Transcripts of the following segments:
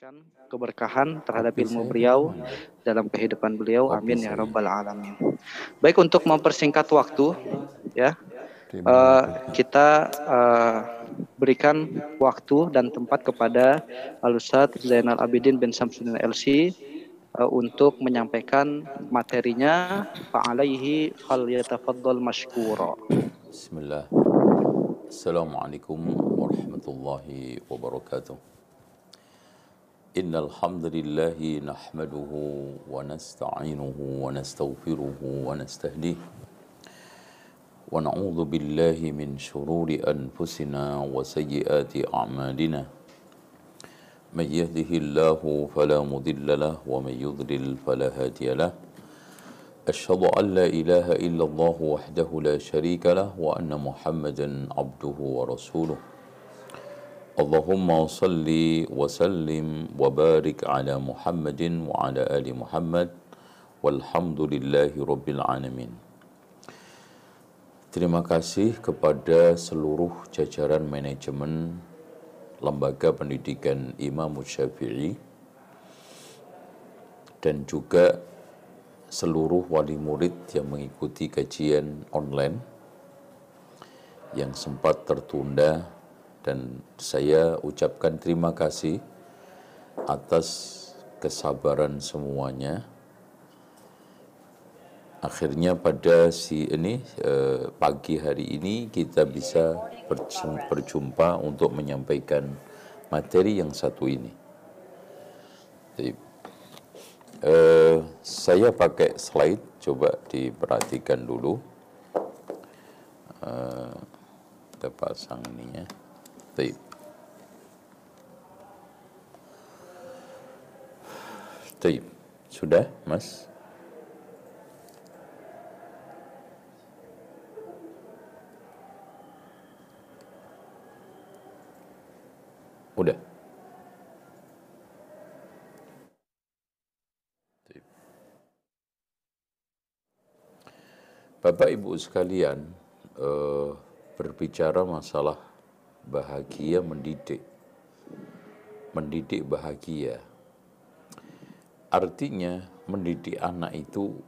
memberikan keberkahan terhadap ilmu beliau dalam kehidupan beliau. Amin ya rabbal alamin. Baik untuk mempersingkat waktu ya. Uh, kita uh, berikan waktu dan tempat kepada Al Ustaz Zainal Abidin bin Samsudin LC uh, untuk menyampaikan materinya fa'alaihi fal yatafaddal mashkura. Bismillah. Assalamualaikum warahmatullahi wabarakatuh. إن الحمد لله نحمده ونستعينه ونستغفره ونستهديه. ونعوذ بالله من شرور أنفسنا وسيئات أعمالنا. من يهده الله فلا مضل له ومن يضلل فلا هادي له. أشهد أن لا إله إلا الله وحده لا شريك له وأن محمدا عبده ورسوله. Allahumma salli wa sallim wa barik ala Muhammadin wa ala ali Muhammad walhamdulillahi rabbil. Terima kasih kepada seluruh jajaran manajemen Lembaga Pendidikan Imam Syafi'i dan juga seluruh wali murid yang mengikuti kajian online yang sempat tertunda dan saya ucapkan terima kasih atas kesabaran semuanya. Akhirnya pada si ini eh, pagi hari ini kita bisa berjumpa untuk menyampaikan materi yang satu ini. Eh, saya pakai slide, coba diperhatikan dulu. Eh, kita pasang ini ya. Baik. Baik. Sudah, Mas? Udah. Bapak Ibu sekalian, eh, berbicara masalah bahagia mendidik. Mendidik bahagia. Artinya mendidik anak itu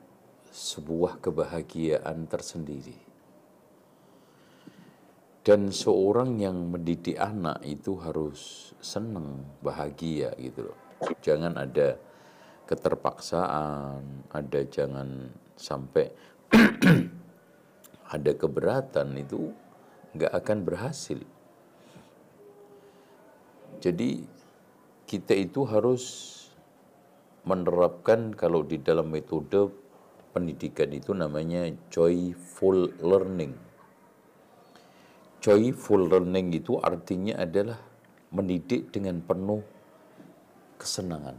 sebuah kebahagiaan tersendiri. Dan seorang yang mendidik anak itu harus senang, bahagia gitu loh. Jangan ada keterpaksaan, ada jangan sampai ada keberatan itu nggak akan berhasil. Jadi kita itu harus menerapkan kalau di dalam metode pendidikan itu namanya joyful learning. Joyful learning itu artinya adalah mendidik dengan penuh kesenangan.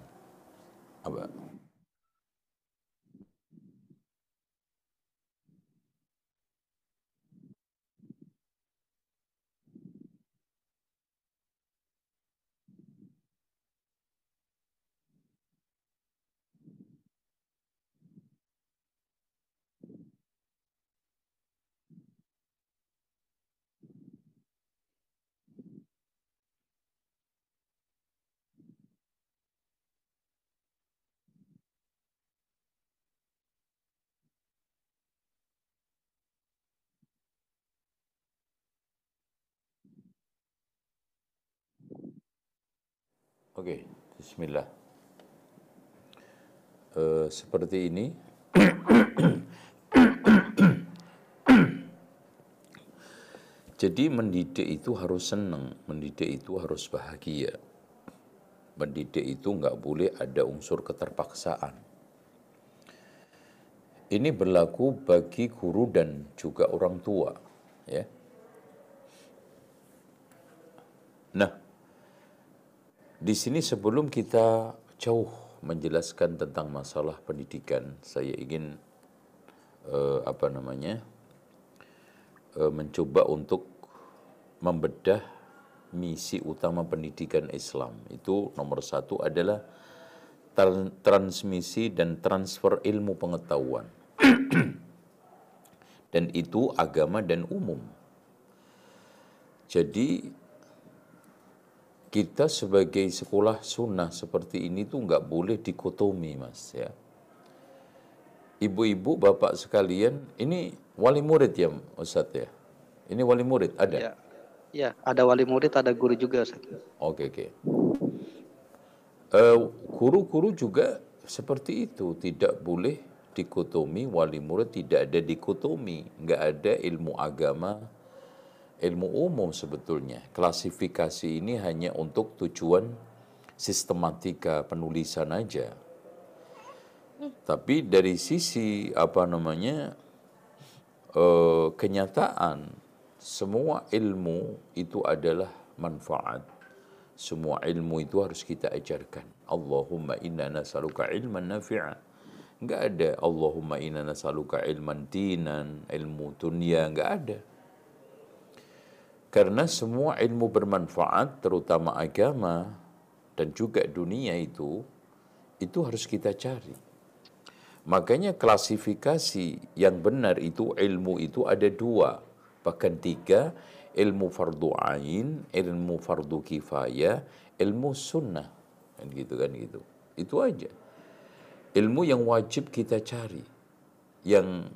Apa? Oke, Bismillah. Uh, seperti ini. Jadi mendidik itu harus senang, mendidik itu harus bahagia. Mendidik itu nggak boleh ada unsur keterpaksaan. Ini berlaku bagi guru dan juga orang tua, ya. Nah, di sini sebelum kita jauh menjelaskan tentang masalah pendidikan, saya ingin uh, apa namanya uh, mencoba untuk membedah misi utama pendidikan Islam. Itu nomor satu adalah transmisi dan transfer ilmu pengetahuan. dan itu agama dan umum. Jadi kita sebagai sekolah sunnah seperti ini tuh nggak boleh dikotomi mas ya. Ibu-ibu bapak sekalian ini wali murid ya Ustaz ya? Ini wali murid ada? Ya, ya ada wali murid ada guru juga Ustaz oke oke. Uh, guru-guru juga seperti itu tidak boleh dikotomi wali murid tidak ada dikotomi. Nggak ada ilmu agama ilmu umum sebetulnya. Klasifikasi ini hanya untuk tujuan sistematika penulisan aja. Tapi dari sisi apa namanya uh, kenyataan semua ilmu itu adalah manfaat. Semua ilmu itu harus kita ajarkan. Allahumma inna nasaluka ilman nafi'a. Enggak ada Allahumma inna nasaluka ilman dinan, ilmu dunia, enggak ada. Karena semua ilmu bermanfaat, terutama agama dan juga dunia itu, itu harus kita cari. Makanya klasifikasi yang benar itu ilmu itu ada dua, bahkan tiga, ilmu fardu ain, ilmu fardu kifayah, ilmu sunnah. Kan gitu kan gitu. Itu aja. Ilmu yang wajib kita cari. Yang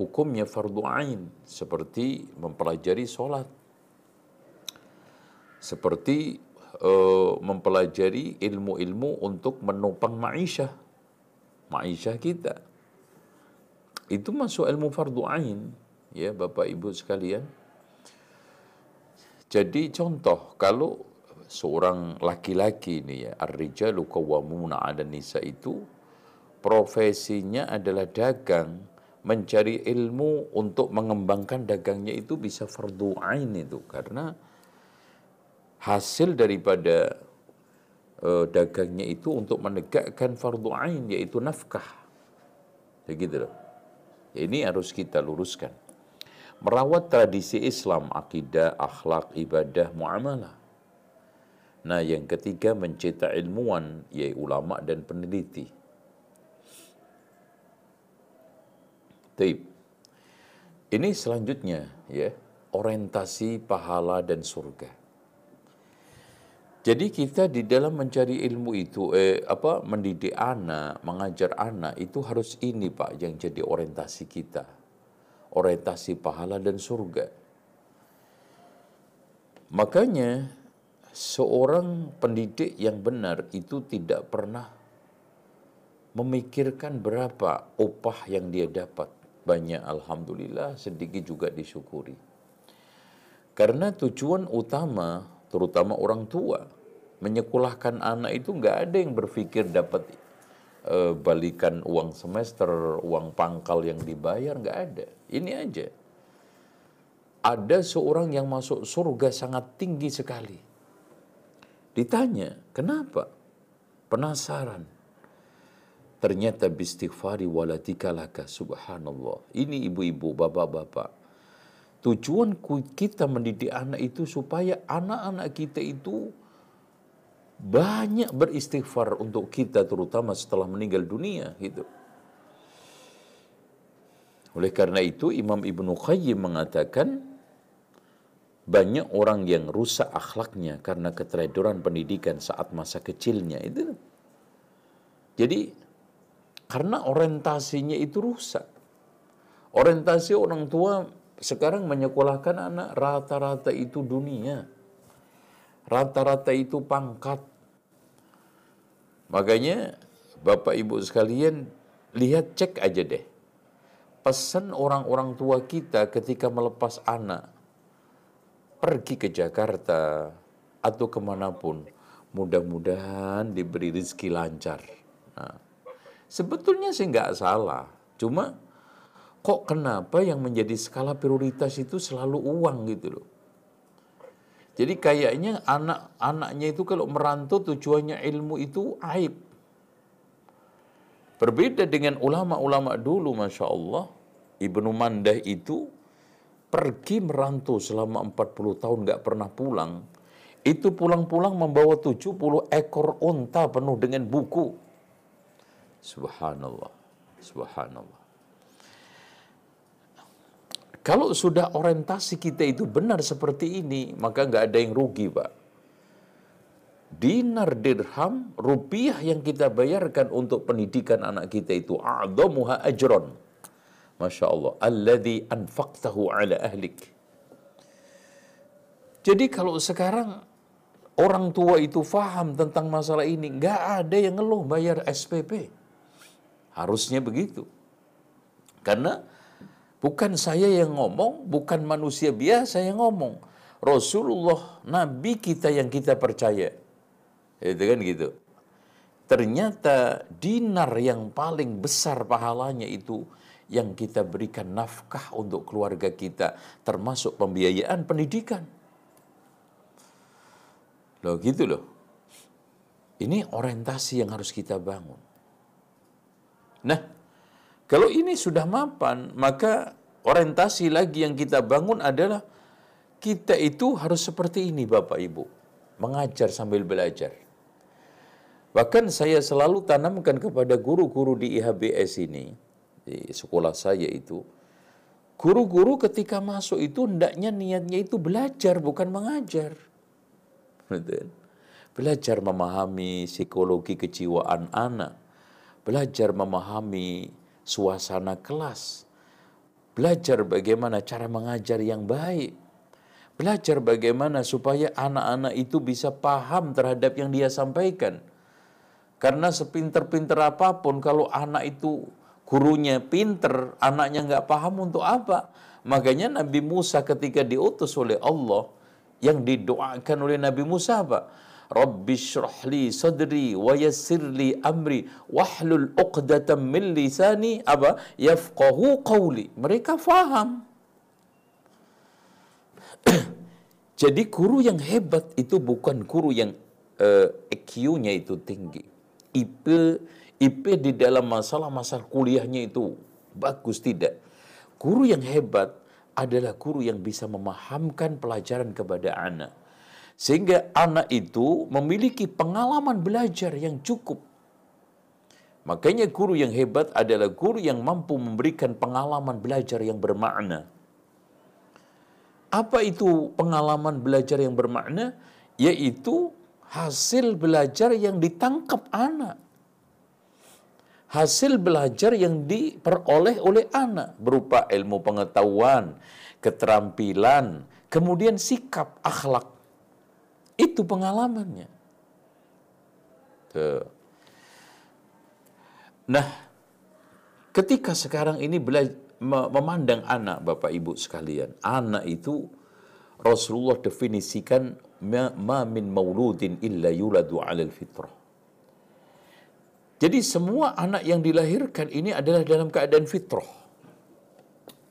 hukumnya fardu ain seperti mempelajari sholat seperti uh, mempelajari ilmu-ilmu untuk menopang maisha maisha kita. Itu masuk ilmu fardu ain ya Bapak Ibu sekalian. Jadi contoh kalau seorang laki-laki ini ya ar-rijalu qawwamuna 'ala nisa itu profesinya adalah dagang mencari ilmu untuk mengembangkan dagangnya itu bisa fardu ain itu karena hasil daripada uh, dagangnya itu untuk menegakkan fardu ain yaitu nafkah. Begitu loh. Ya, ini harus kita luruskan. Merawat tradisi Islam, akidah, akhlak, ibadah, muamalah. Nah, yang ketiga mencetak ilmuwan, yaitu ulama dan peneliti. Taib. Ini selanjutnya ya, orientasi pahala dan surga. Jadi kita di dalam mencari ilmu itu eh apa mendidik anak, mengajar anak itu harus ini Pak yang jadi orientasi kita. Orientasi pahala dan surga. Makanya seorang pendidik yang benar itu tidak pernah memikirkan berapa upah yang dia dapat banyak alhamdulillah, sedikit juga disyukuri. Karena tujuan utama, terutama orang tua, menyekolahkan anak itu nggak ada yang berpikir dapat uh, balikan uang semester, uang pangkal yang dibayar, nggak ada. Ini aja. Ada seorang yang masuk surga sangat tinggi sekali. Ditanya, kenapa? Penasaran Ternyata bistighfari walatika laka subhanallah. Ini ibu-ibu, bapak-bapak. Tujuan kita mendidik anak itu supaya anak-anak kita itu banyak beristighfar untuk kita terutama setelah meninggal dunia gitu. Oleh karena itu Imam Ibnu Qayyim mengatakan banyak orang yang rusak akhlaknya karena keteledoran pendidikan saat masa kecilnya itu. Jadi karena orientasinya itu rusak. Orientasi orang tua sekarang menyekolahkan anak rata-rata itu dunia. Rata-rata itu pangkat. Makanya Bapak Ibu sekalian lihat cek aja deh. Pesan orang-orang tua kita ketika melepas anak pergi ke Jakarta atau ke mana pun. Mudah-mudahan diberi rezeki lancar. Nah, Sebetulnya sih nggak salah. Cuma kok kenapa yang menjadi skala prioritas itu selalu uang gitu loh. Jadi kayaknya anak-anaknya itu kalau merantau tujuannya ilmu itu aib. Berbeda dengan ulama-ulama dulu Masya Allah. Ibnu Mandah itu pergi merantau selama 40 tahun nggak pernah pulang. Itu pulang-pulang membawa 70 ekor unta penuh dengan buku. Subhanallah. Subhanallah. Kalau sudah orientasi kita itu benar seperti ini, maka nggak ada yang rugi, Pak. dinar dirham rupiah yang kita bayarkan untuk pendidikan anak kita itu a'damuha ajron Masya Allah alladhi anfaqtahu ala ahlik jadi kalau sekarang orang tua itu faham tentang masalah ini nggak ada yang ngeluh bayar SPP harusnya begitu karena bukan saya yang ngomong bukan manusia biasa yang ngomong Rasulullah Nabi kita yang kita percaya itu kan gitu. Ternyata dinar yang paling besar pahalanya itu yang kita berikan nafkah untuk keluarga kita termasuk pembiayaan pendidikan. Loh gitu loh. Ini orientasi yang harus kita bangun. Nah, kalau ini sudah mapan, maka orientasi lagi yang kita bangun adalah kita itu harus seperti ini Bapak Ibu. Mengajar sambil belajar. Bahkan saya selalu tanamkan kepada guru-guru di IHBS ini, di sekolah saya itu, guru-guru ketika masuk itu hendaknya niatnya itu belajar bukan mengajar. Belajar memahami psikologi kejiwaan anak, belajar memahami suasana kelas, belajar bagaimana cara mengajar yang baik, belajar bagaimana supaya anak-anak itu bisa paham terhadap yang dia sampaikan karena sepinter-pinter apa pun kalau anak itu gurunya pinter, anaknya nggak paham untuk apa. Makanya Nabi Musa ketika diutus oleh Allah, yang didoakan oleh Nabi Musa apa? Rabbi syrahli sadri wa yassirli amri wahlul min lisani apa? Yafqahu qawli. Mereka faham. Jadi guru yang hebat itu bukan guru yang uh, eh, EQ-nya itu tinggi. IP IP di dalam masalah-masalah kuliahnya itu bagus tidak. Guru yang hebat adalah guru yang bisa memahamkan pelajaran kepada anak. Sehingga anak itu memiliki pengalaman belajar yang cukup. Makanya guru yang hebat adalah guru yang mampu memberikan pengalaman belajar yang bermakna. Apa itu pengalaman belajar yang bermakna? Yaitu hasil belajar yang ditangkap anak. Hasil belajar yang diperoleh oleh anak berupa ilmu pengetahuan, keterampilan, kemudian sikap, akhlak. Itu pengalamannya. Tuh. Nah, ketika sekarang ini belajar, memandang anak Bapak Ibu sekalian, anak itu Rasulullah definisikan ma min mauludin illa yuladu alal fitrah. Jadi semua anak yang dilahirkan ini adalah dalam keadaan fitrah.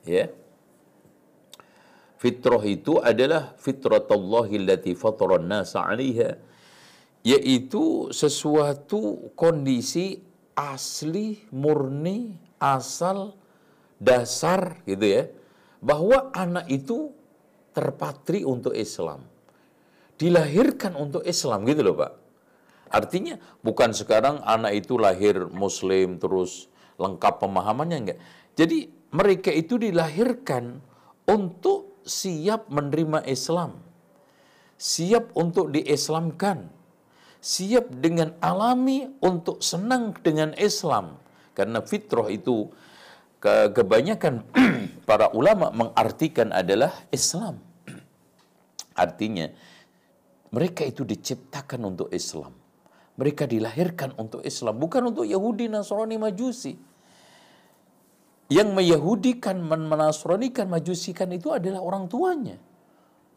Ya. Fitrah itu adalah fitratullahi allati an-nasa 'alaiha yaitu sesuatu kondisi asli, murni, asal, dasar gitu ya. Bahwa anak itu terpatri untuk Islam dilahirkan untuk Islam gitu loh Pak. Artinya bukan sekarang anak itu lahir muslim terus lengkap pemahamannya enggak. Jadi mereka itu dilahirkan untuk siap menerima Islam. Siap untuk diislamkan. Siap dengan alami untuk senang dengan Islam. Karena fitrah itu kebanyakan para ulama mengartikan adalah Islam. Artinya mereka itu diciptakan untuk Islam. Mereka dilahirkan untuk Islam, bukan untuk Yahudi, Nasrani, Majusi. Yang meyahudikan, menasronikan, majusikan itu adalah orang tuanya.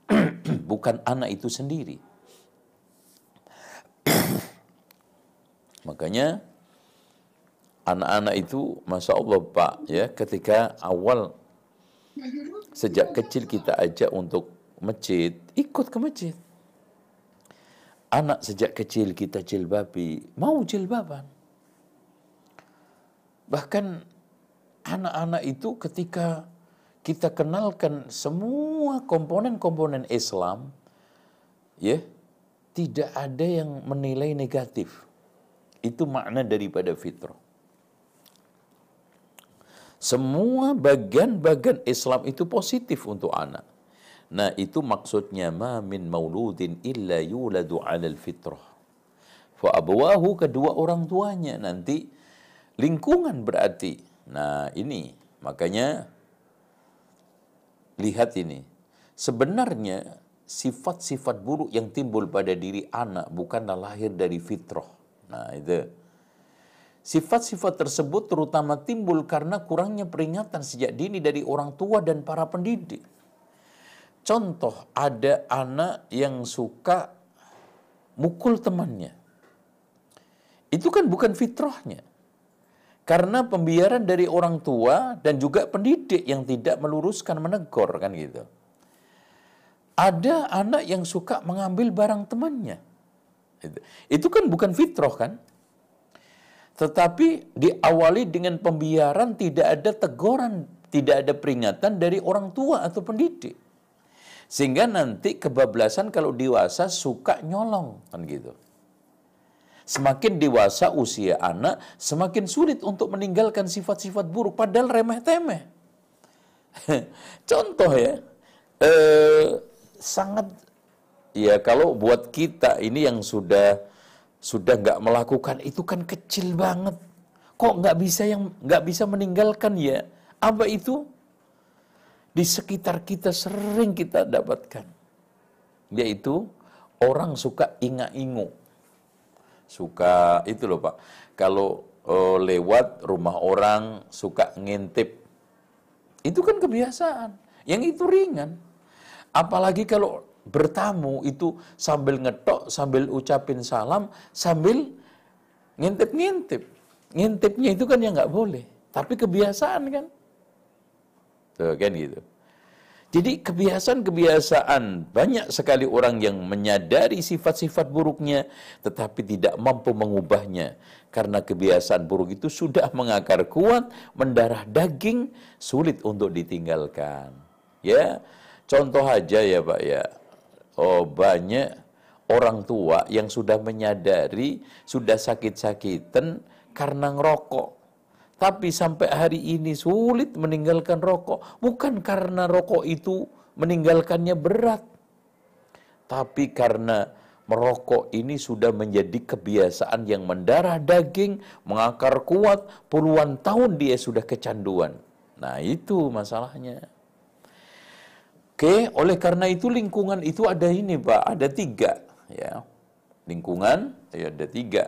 bukan anak itu sendiri. Makanya anak-anak itu, masya Allah Pak, ya, ketika awal sejak kecil kita ajak untuk masjid, ikut ke masjid. Anak sejak kecil kita jilbabi, mau jilbaban. Bahkan anak-anak itu ketika kita kenalkan semua komponen-komponen Islam, ya, tidak ada yang menilai negatif. Itu makna daripada fitrah. Semua bagian-bagian Islam itu positif untuk anak. Nah itu maksudnya ma min mauludin illa yuladu alal fitrah. Fa abawahu kedua orang tuanya nanti lingkungan berarti. Nah, ini makanya lihat ini. Sebenarnya sifat-sifat buruk yang timbul pada diri anak bukanlah lahir dari fitrah. Nah, itu. Sifat-sifat tersebut terutama timbul karena kurangnya peringatan sejak dini dari orang tua dan para pendidik. Contoh, ada anak yang suka mukul temannya. Itu kan bukan fitrahnya. Karena pembiaran dari orang tua dan juga pendidik yang tidak meluruskan menegur kan gitu. Ada anak yang suka mengambil barang temannya. Itu kan bukan fitrah kan? Tetapi diawali dengan pembiaran tidak ada teguran, tidak ada peringatan dari orang tua atau pendidik. Sehingga nanti kebablasan kalau dewasa suka nyolong kan gitu. Semakin dewasa usia anak, semakin sulit untuk meninggalkan sifat-sifat buruk, padahal remeh-temeh. Contoh ya, eh, sangat ya kalau buat kita ini yang sudah sudah nggak melakukan itu kan kecil banget. Kok nggak bisa yang nggak bisa meninggalkan ya? Apa itu? Di sekitar kita sering kita dapatkan, yaitu orang suka inga-ingu suka itu loh Pak. Kalau uh, lewat rumah orang suka ngintip. Itu kan kebiasaan. Yang itu ringan. Apalagi kalau bertamu itu sambil ngetok, sambil ucapin salam, sambil ngintip-ngintip. Ngintipnya itu kan yang nggak boleh. Tapi kebiasaan kan. Tuh kan gitu. Jadi kebiasaan-kebiasaan banyak sekali orang yang menyadari sifat-sifat buruknya tetapi tidak mampu mengubahnya karena kebiasaan buruk itu sudah mengakar kuat, mendarah daging, sulit untuk ditinggalkan. Ya, contoh aja ya Pak ya. Oh, banyak orang tua yang sudah menyadari sudah sakit-sakitan karena ngerokok tapi sampai hari ini sulit meninggalkan rokok. Bukan karena rokok itu meninggalkannya berat. Tapi karena merokok ini sudah menjadi kebiasaan yang mendarah daging, mengakar kuat, puluhan tahun dia sudah kecanduan. Nah itu masalahnya. Oke, oleh karena itu lingkungan itu ada ini Pak, ada tiga. ya Lingkungan ya ada tiga.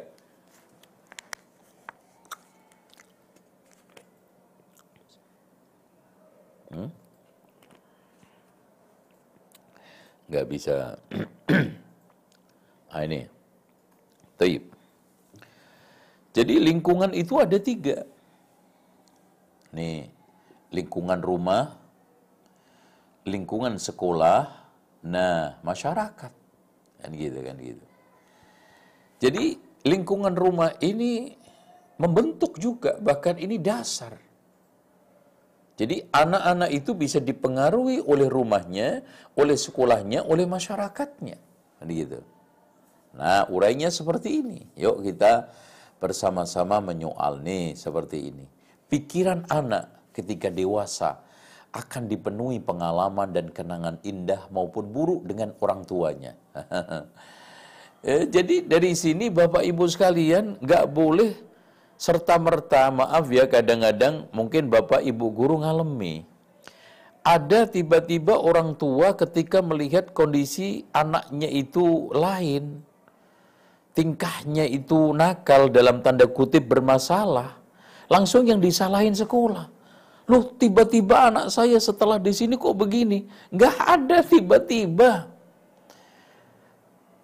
Nggak bisa. nah, ini. Taib. Jadi lingkungan itu ada tiga. Nih, lingkungan rumah, lingkungan sekolah, nah masyarakat. Kan gitu kan gitu. Jadi lingkungan rumah ini membentuk juga, bahkan ini dasar. Jadi anak-anak itu bisa dipengaruhi oleh rumahnya, oleh sekolahnya, oleh masyarakatnya. Gitu. Nah, urainya seperti ini. Yuk kita bersama-sama menyoal nih seperti ini. Pikiran anak ketika dewasa akan dipenuhi pengalaman dan kenangan indah maupun buruk dengan orang tuanya. eh, jadi dari sini Bapak Ibu sekalian nggak boleh serta merta maaf ya kadang-kadang mungkin bapak ibu guru ngalemi. Ada tiba-tiba orang tua ketika melihat kondisi anaknya itu lain. Tingkahnya itu nakal dalam tanda kutip bermasalah. Langsung yang disalahin sekolah. Loh tiba-tiba anak saya setelah di sini kok begini? Nggak ada tiba-tiba.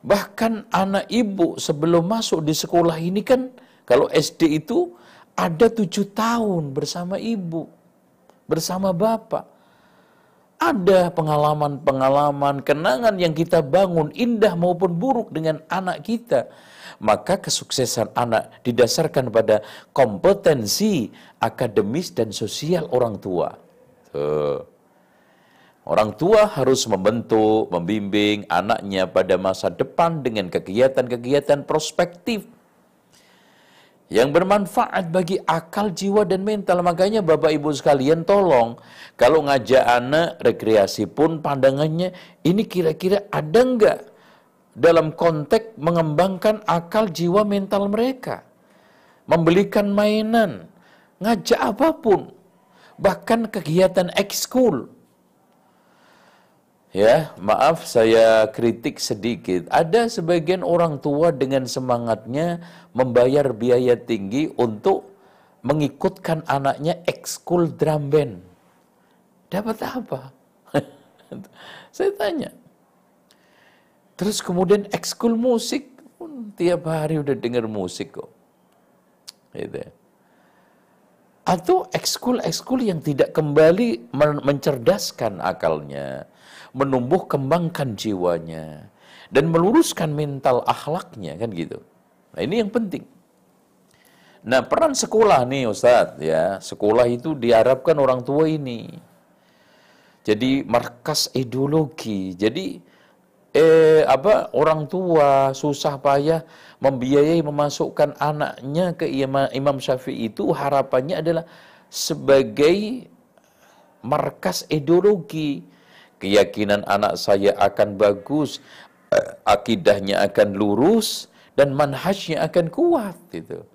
Bahkan anak ibu sebelum masuk di sekolah ini kan kalau SD itu ada tujuh tahun bersama ibu, bersama bapak. Ada pengalaman-pengalaman, kenangan yang kita bangun, indah maupun buruk dengan anak kita. Maka kesuksesan anak didasarkan pada kompetensi akademis dan sosial orang tua. Tuh. Orang tua harus membentuk, membimbing anaknya pada masa depan dengan kegiatan-kegiatan prospektif yang bermanfaat bagi akal, jiwa, dan mental. Makanya Bapak Ibu sekalian tolong, kalau ngajak anak rekreasi pun pandangannya, ini kira-kira ada enggak dalam konteks mengembangkan akal jiwa mental mereka. Membelikan mainan, ngajak apa pun, bahkan kegiatan ekskul. Ya, maaf saya kritik sedikit. Ada sebagian orang tua dengan semangatnya membayar biaya tinggi untuk mengikutkan anaknya ekskul drum band. Dapat apa? saya tanya. Terus kemudian ekskul musik tiap hari udah dengar musik kok. Gitu. Ya. Atau ekskul-ekskul yang tidak kembali mencerdaskan akalnya menumbuh kembangkan jiwanya dan meluruskan mental akhlaknya kan gitu. Nah, ini yang penting. Nah, peran sekolah nih Ustadz ya. Sekolah itu diharapkan orang tua ini. Jadi markas ideologi. Jadi eh apa orang tua susah payah membiayai memasukkan anaknya ke Imam, Imam Syafi'i itu harapannya adalah sebagai markas ideologi keyakinan anak saya akan bagus, eh, akidahnya akan lurus, dan manhajnya akan kuat. Gitu.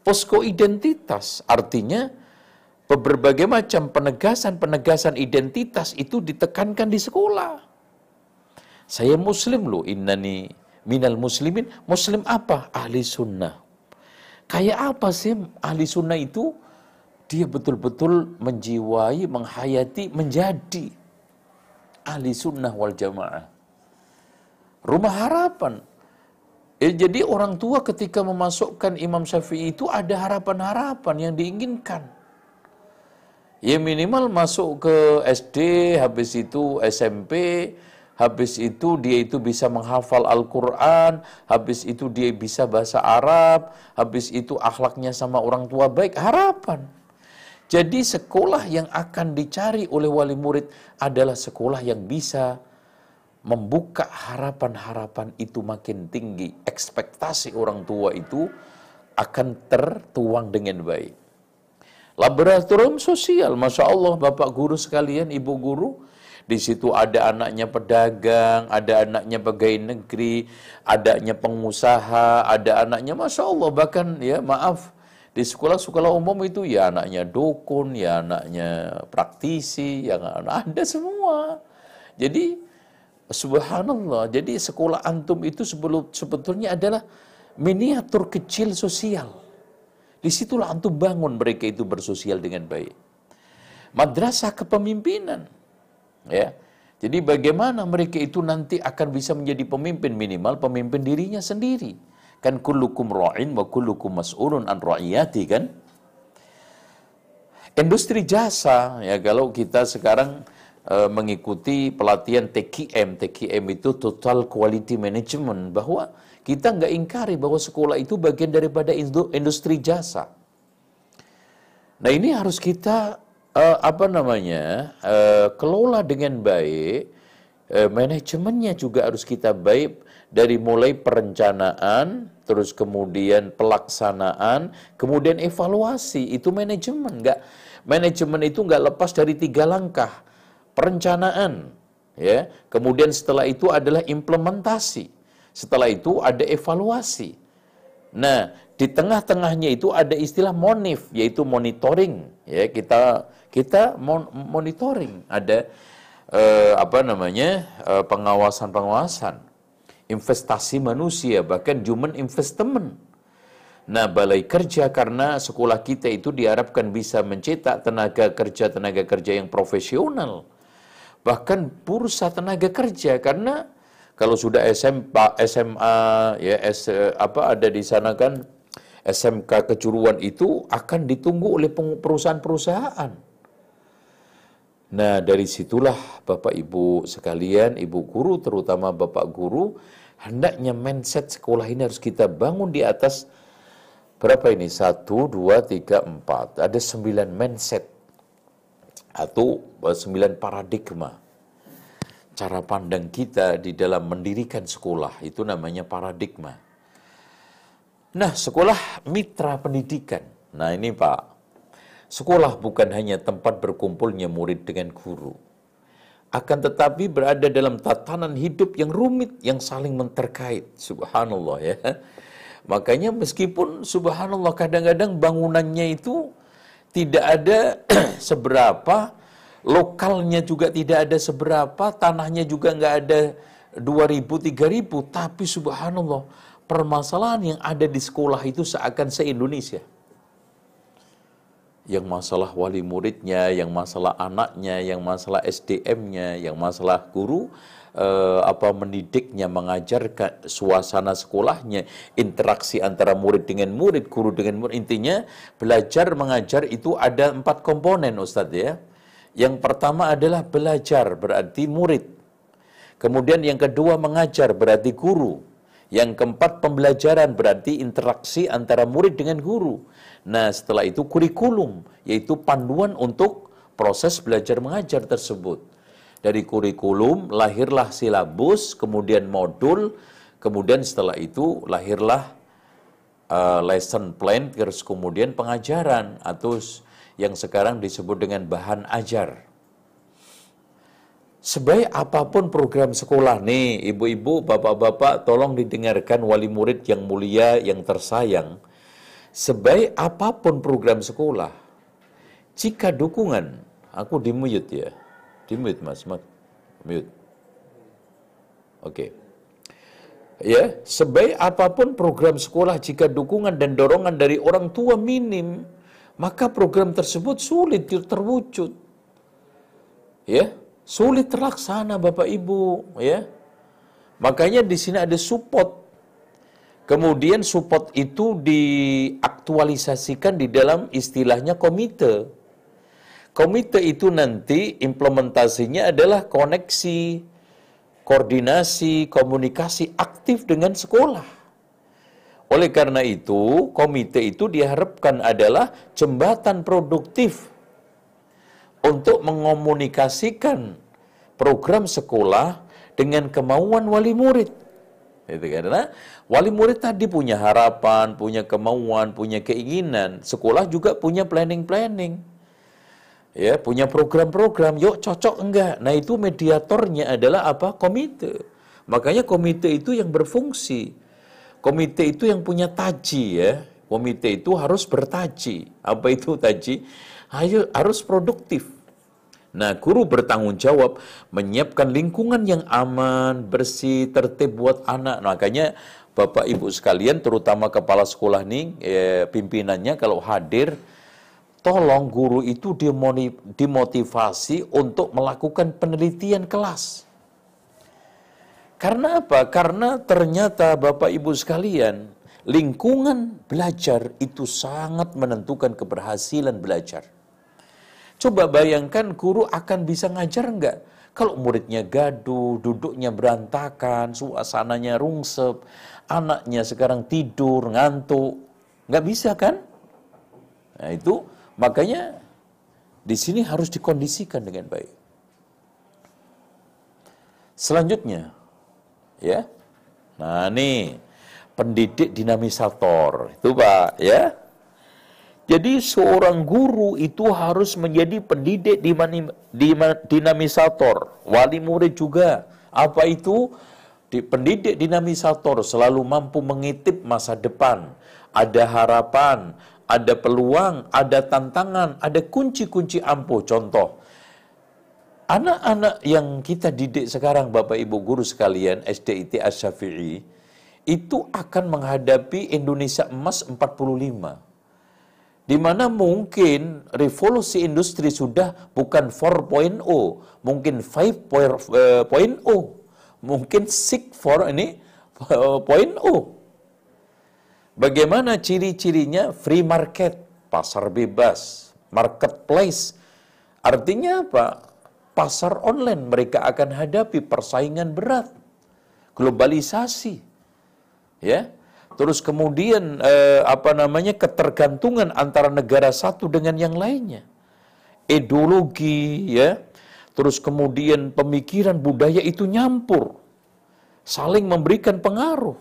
Posko identitas artinya berbagai macam penegasan-penegasan identitas itu ditekankan di sekolah. Saya muslim loh, innani minal muslimin. Muslim apa? Ahli sunnah. Kayak apa sih ahli sunnah itu? Dia betul-betul menjiwai, menghayati, menjadi ahli sunnah wal jamaah. Rumah harapan. Eh, jadi orang tua ketika memasukkan Imam Syafi'i itu ada harapan-harapan yang diinginkan. Ya minimal masuk ke SD, habis itu SMP, habis itu dia itu bisa menghafal Al-Quran, habis itu dia bisa bahasa Arab, habis itu akhlaknya sama orang tua baik, harapan. Jadi sekolah yang akan dicari oleh wali murid adalah sekolah yang bisa membuka harapan-harapan itu makin tinggi. Ekspektasi orang tua itu akan tertuang dengan baik. Laboratorium sosial, Masya Allah Bapak Guru sekalian, Ibu Guru, di situ ada anaknya pedagang, ada anaknya pegawai negeri, adanya pengusaha, ada anaknya Masya Allah, bahkan ya maaf, di sekolah-sekolah umum itu ya anaknya dukun, ya anaknya praktisi, yang ada semua. Jadi subhanallah, jadi sekolah antum itu sebelum sebetulnya adalah miniatur kecil sosial. Di situlah antum bangun mereka itu bersosial dengan baik. Madrasah kepemimpinan. Ya. Jadi bagaimana mereka itu nanti akan bisa menjadi pemimpin minimal pemimpin dirinya sendiri Kan kullukum ra'in wa kullukum mas'ulun an ra'iyati kan? Industri jasa ya kalau kita sekarang e, mengikuti pelatihan TKM, TKM itu Total Quality Management bahwa kita nggak ingkari bahwa sekolah itu bagian daripada industri jasa. Nah ini harus kita e, apa namanya e, kelola dengan baik, e, manajemennya juga harus kita baik dari mulai perencanaan, terus kemudian pelaksanaan, kemudian evaluasi. Itu manajemen, enggak manajemen itu enggak lepas dari tiga langkah. Perencanaan, ya. Kemudian setelah itu adalah implementasi. Setelah itu ada evaluasi. Nah, di tengah-tengahnya itu ada istilah monif, yaitu monitoring. Ya, kita kita mon monitoring, ada eh, apa namanya eh, pengawasan-pengawasan investasi manusia, bahkan human investment. Nah, balai kerja karena sekolah kita itu diharapkan bisa mencetak tenaga kerja-tenaga kerja yang profesional. Bahkan bursa tenaga kerja karena kalau sudah SMP, SMA, ya S, apa ada di sana kan SMK kejuruan itu akan ditunggu oleh perusahaan-perusahaan. Nah, dari situlah Bapak Ibu sekalian, Ibu guru terutama Bapak guru hendaknya mindset sekolah ini harus kita bangun di atas berapa ini? Satu, dua, tiga, empat. Ada sembilan mindset atau sembilan paradigma. Cara pandang kita di dalam mendirikan sekolah itu namanya paradigma. Nah, sekolah mitra pendidikan. Nah, ini Pak. Sekolah bukan hanya tempat berkumpulnya murid dengan guru. akan tetapi berada dalam tatanan hidup yang rumit yang saling menterkait. Subhanallah ya. Makanya meskipun subhanallah kadang-kadang bangunannya itu tidak ada seberapa lokalnya juga tidak ada seberapa tanahnya juga nggak ada 2000 3000 tapi subhanallah permasalahan yang ada di sekolah itu seakan se-Indonesia yang masalah wali muridnya, yang masalah anaknya, yang masalah SDM-nya, yang masalah guru eh, apa mendidiknya, mengajarkan suasana sekolahnya, interaksi antara murid dengan murid, guru dengan murid. Intinya belajar mengajar itu ada empat komponen Ustadz ya. Yang pertama adalah belajar berarti murid. Kemudian yang kedua mengajar berarti guru. Yang keempat pembelajaran berarti interaksi antara murid dengan guru. Nah, setelah itu kurikulum, yaitu panduan untuk proses belajar mengajar tersebut. Dari kurikulum lahirlah silabus, kemudian modul, kemudian setelah itu lahirlah uh, lesson plan, terus kemudian pengajaran atau yang sekarang disebut dengan bahan ajar. Sebaik apa pun program sekolah nih, ibu-ibu, bapak-bapak, tolong didengarkan wali murid yang mulia, yang tersayang sebaik apa pun program sekolah, jika dukungan, aku di mute ya, di mute mas, mute. Oke. Okay. Ya, sebaik apa pun program sekolah jika dukungan dan dorongan dari orang tua minim, maka program tersebut sulit terwujud. Ya, sulit terlaksana Bapak Ibu, ya. Makanya di sini ada support Kemudian support itu diaktualisasikan di dalam istilahnya komite. Komite itu nanti implementasinya adalah koneksi, koordinasi, komunikasi aktif dengan sekolah. Oleh karena itu, komite itu diharapkan adalah jembatan produktif untuk mengomunikasikan program sekolah dengan kemauan wali murid. Itu karena wali murid tadi punya harapan, punya kemauan, punya keinginan. Sekolah juga punya planning-planning. Ya, punya program-program. Yuk cocok enggak? Nah, itu mediatornya adalah apa? Komite. Makanya komite itu yang berfungsi. Komite itu yang punya taji ya. Komite itu harus bertaji. Apa itu taji? Ayo harus produktif Nah, guru bertanggung jawab menyiapkan lingkungan yang aman, bersih, tertib buat anak. Nah, makanya Bapak Ibu sekalian, terutama kepala sekolah nih, eh, pimpinannya kalau hadir, tolong guru itu dimotivasi untuk melakukan penelitian kelas. Karena apa? Karena ternyata Bapak Ibu sekalian, lingkungan belajar itu sangat menentukan keberhasilan belajar. Coba bayangkan guru akan bisa ngajar enggak? Kalau muridnya gaduh, duduknya berantakan, suasananya rungsep, anaknya sekarang tidur, ngantuk, nggak bisa kan? Nah itu makanya di sini harus dikondisikan dengan baik. Selanjutnya, ya, nah ini pendidik dinamisator itu pak, ya. Jadi seorang guru itu harus menjadi pendidik dinamisator, wali murid juga. Apa itu? Di pendidik dinamisator selalu mampu mengitip masa depan. Ada harapan, ada peluang, ada tantangan, ada kunci-kunci ampuh. Contoh, anak-anak yang kita didik sekarang Bapak Ibu guru sekalian SDIT Asyafi'i itu akan menghadapi Indonesia emas 45 di mana mungkin revolusi industri sudah bukan 4.0, mungkin 5.0, mungkin 6.4 ini point Bagaimana ciri-cirinya? Free market, pasar bebas, marketplace. Artinya apa? Pasar online mereka akan hadapi persaingan berat, globalisasi. Ya, Terus kemudian eh, apa namanya ketergantungan antara negara satu dengan yang lainnya. Ideologi ya. Terus kemudian pemikiran budaya itu nyampur. Saling memberikan pengaruh.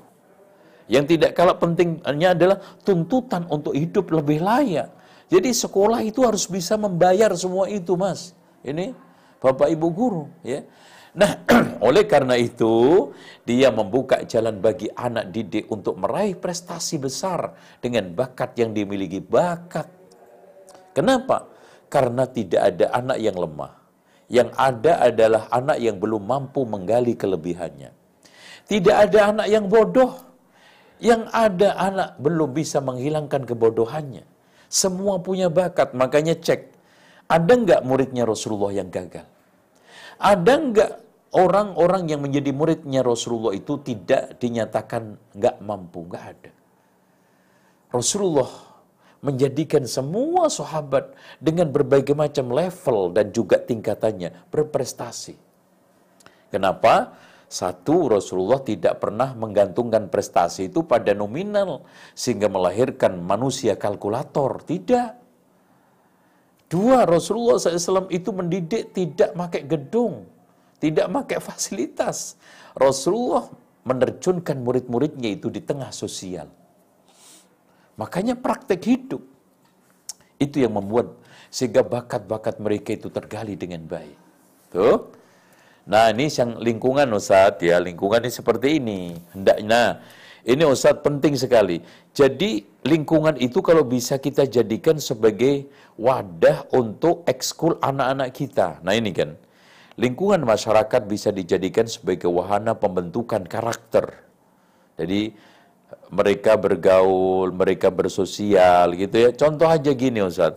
Yang tidak kalah pentingnya adalah tuntutan untuk hidup lebih layak. Jadi sekolah itu harus bisa membayar semua itu, Mas. Ini Bapak Ibu guru, ya. Nah, oleh karena itu, dia membuka jalan bagi anak didik untuk meraih prestasi besar dengan bakat yang dimiliki. Bakat. Kenapa? Karena tidak ada anak yang lemah. Yang ada adalah anak yang belum mampu menggali kelebihannya. Tidak ada anak yang bodoh. Yang ada anak belum bisa menghilangkan kebodohannya. Semua punya bakat, makanya cek. Ada nggak muridnya Rasulullah yang gagal? Ada nggak orang-orang yang menjadi muridnya Rasulullah itu tidak dinyatakan nggak mampu? Nggak ada. Rasulullah menjadikan semua sahabat dengan berbagai macam level dan juga tingkatannya berprestasi. Kenapa? Satu, Rasulullah tidak pernah menggantungkan prestasi itu pada nominal sehingga melahirkan manusia kalkulator. Tidak. Dua, Rasulullah SAW itu mendidik tidak pakai gedung, tidak pakai fasilitas. Rasulullah menerjunkan murid-muridnya itu di tengah sosial. Makanya praktek hidup. Itu yang membuat sehingga bakat-bakat mereka itu tergali dengan baik. Tuh. Nah ini yang lingkungan Ustaz ya, lingkungan ini seperti ini. Hendaknya, ini Ustaz penting sekali. Jadi lingkungan itu kalau bisa kita jadikan sebagai wadah untuk ekskul anak-anak kita. Nah ini kan, lingkungan masyarakat bisa dijadikan sebagai wahana pembentukan karakter. Jadi mereka bergaul, mereka bersosial gitu ya. Contoh aja gini Ustaz.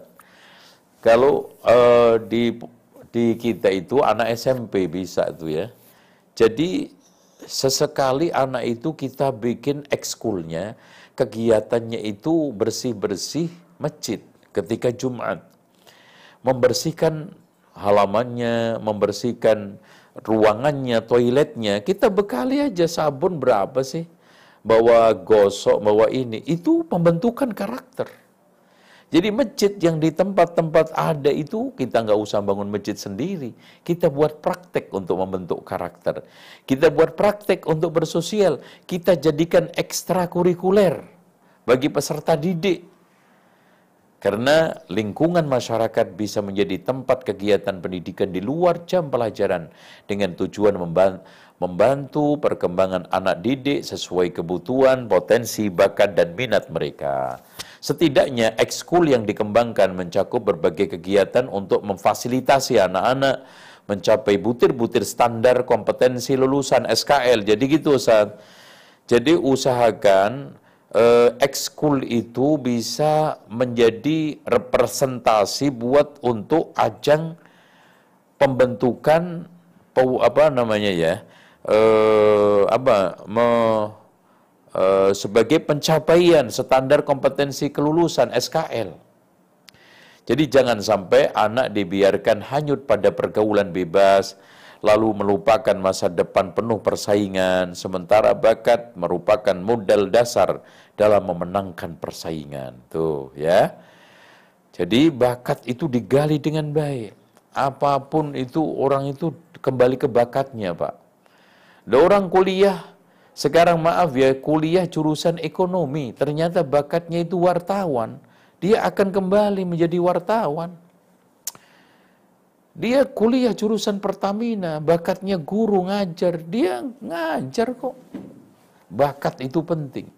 Kalau uh, di di kita itu anak SMP bisa tuh ya. Jadi sesekali anak itu kita bikin ekskulnya, kegiatannya itu bersih-bersih masjid ketika Jumat. Membersihkan halamannya, membersihkan ruangannya, toiletnya, kita bekali aja sabun berapa sih? Bawa gosok, bawa ini, itu pembentukan karakter. Jadi masjid yang di tempat-tempat ada itu kita nggak usah bangun masjid sendiri. Kita buat praktek untuk membentuk karakter. Kita buat praktek untuk bersosial. Kita jadikan ekstrakurikuler bagi peserta didik. Karena lingkungan masyarakat bisa menjadi tempat kegiatan pendidikan di luar jam pelajaran dengan tujuan membantu perkembangan anak didik sesuai kebutuhan, potensi, bakat, dan minat mereka. Setidaknya ekskul yang dikembangkan mencakup berbagai kegiatan untuk memfasilitasi anak-anak mencapai butir-butir standar kompetensi lulusan SKL. Jadi gitu Ustaz. Jadi usahakan eh, ekskul itu bisa menjadi representasi buat untuk ajang pembentukan apa namanya ya eh, apa me, Eh, sebagai pencapaian standar kompetensi kelulusan SKL. Jadi jangan sampai anak dibiarkan hanyut pada pergaulan bebas, lalu melupakan masa depan penuh persaingan, sementara bakat merupakan modal dasar dalam memenangkan persaingan. Tuh ya. Jadi bakat itu digali dengan baik. Apa pun itu orang itu kembali ke bakatnya, Pak. Ada orang kuliah sekarang maaf ya, kuliah jurusan ekonomi, ternyata bakatnya itu wartawan. Dia akan kembali menjadi wartawan. Dia kuliah jurusan Pertamina, bakatnya guru ngajar, dia ngajar kok. Bakat itu penting.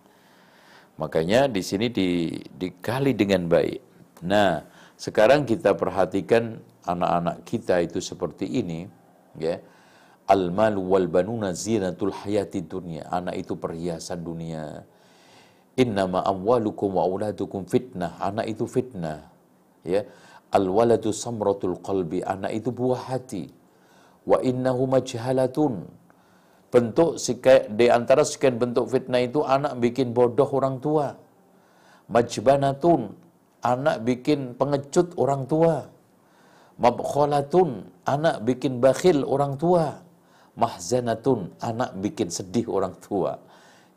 Makanya di sini di, digali dengan baik. Nah, sekarang kita perhatikan anak-anak kita itu seperti ini, ya Al-malu wal banuna zinatul hayati dunia. Anak itu perhiasan dunia. Innama amwalukum wa auladukum fitnah. Anak itu fitnah. Ya. Al-waladu samratul qalbi. Anak itu buah hati. Wa innahu majhalatun. Bentuk di antara sekian bentuk fitnah itu anak bikin bodoh orang tua. Majbanatun. Anak bikin pengecut orang tua. Mabkhalatun. Anak bikin bakhil orang tua mahzanatun anak bikin sedih orang tua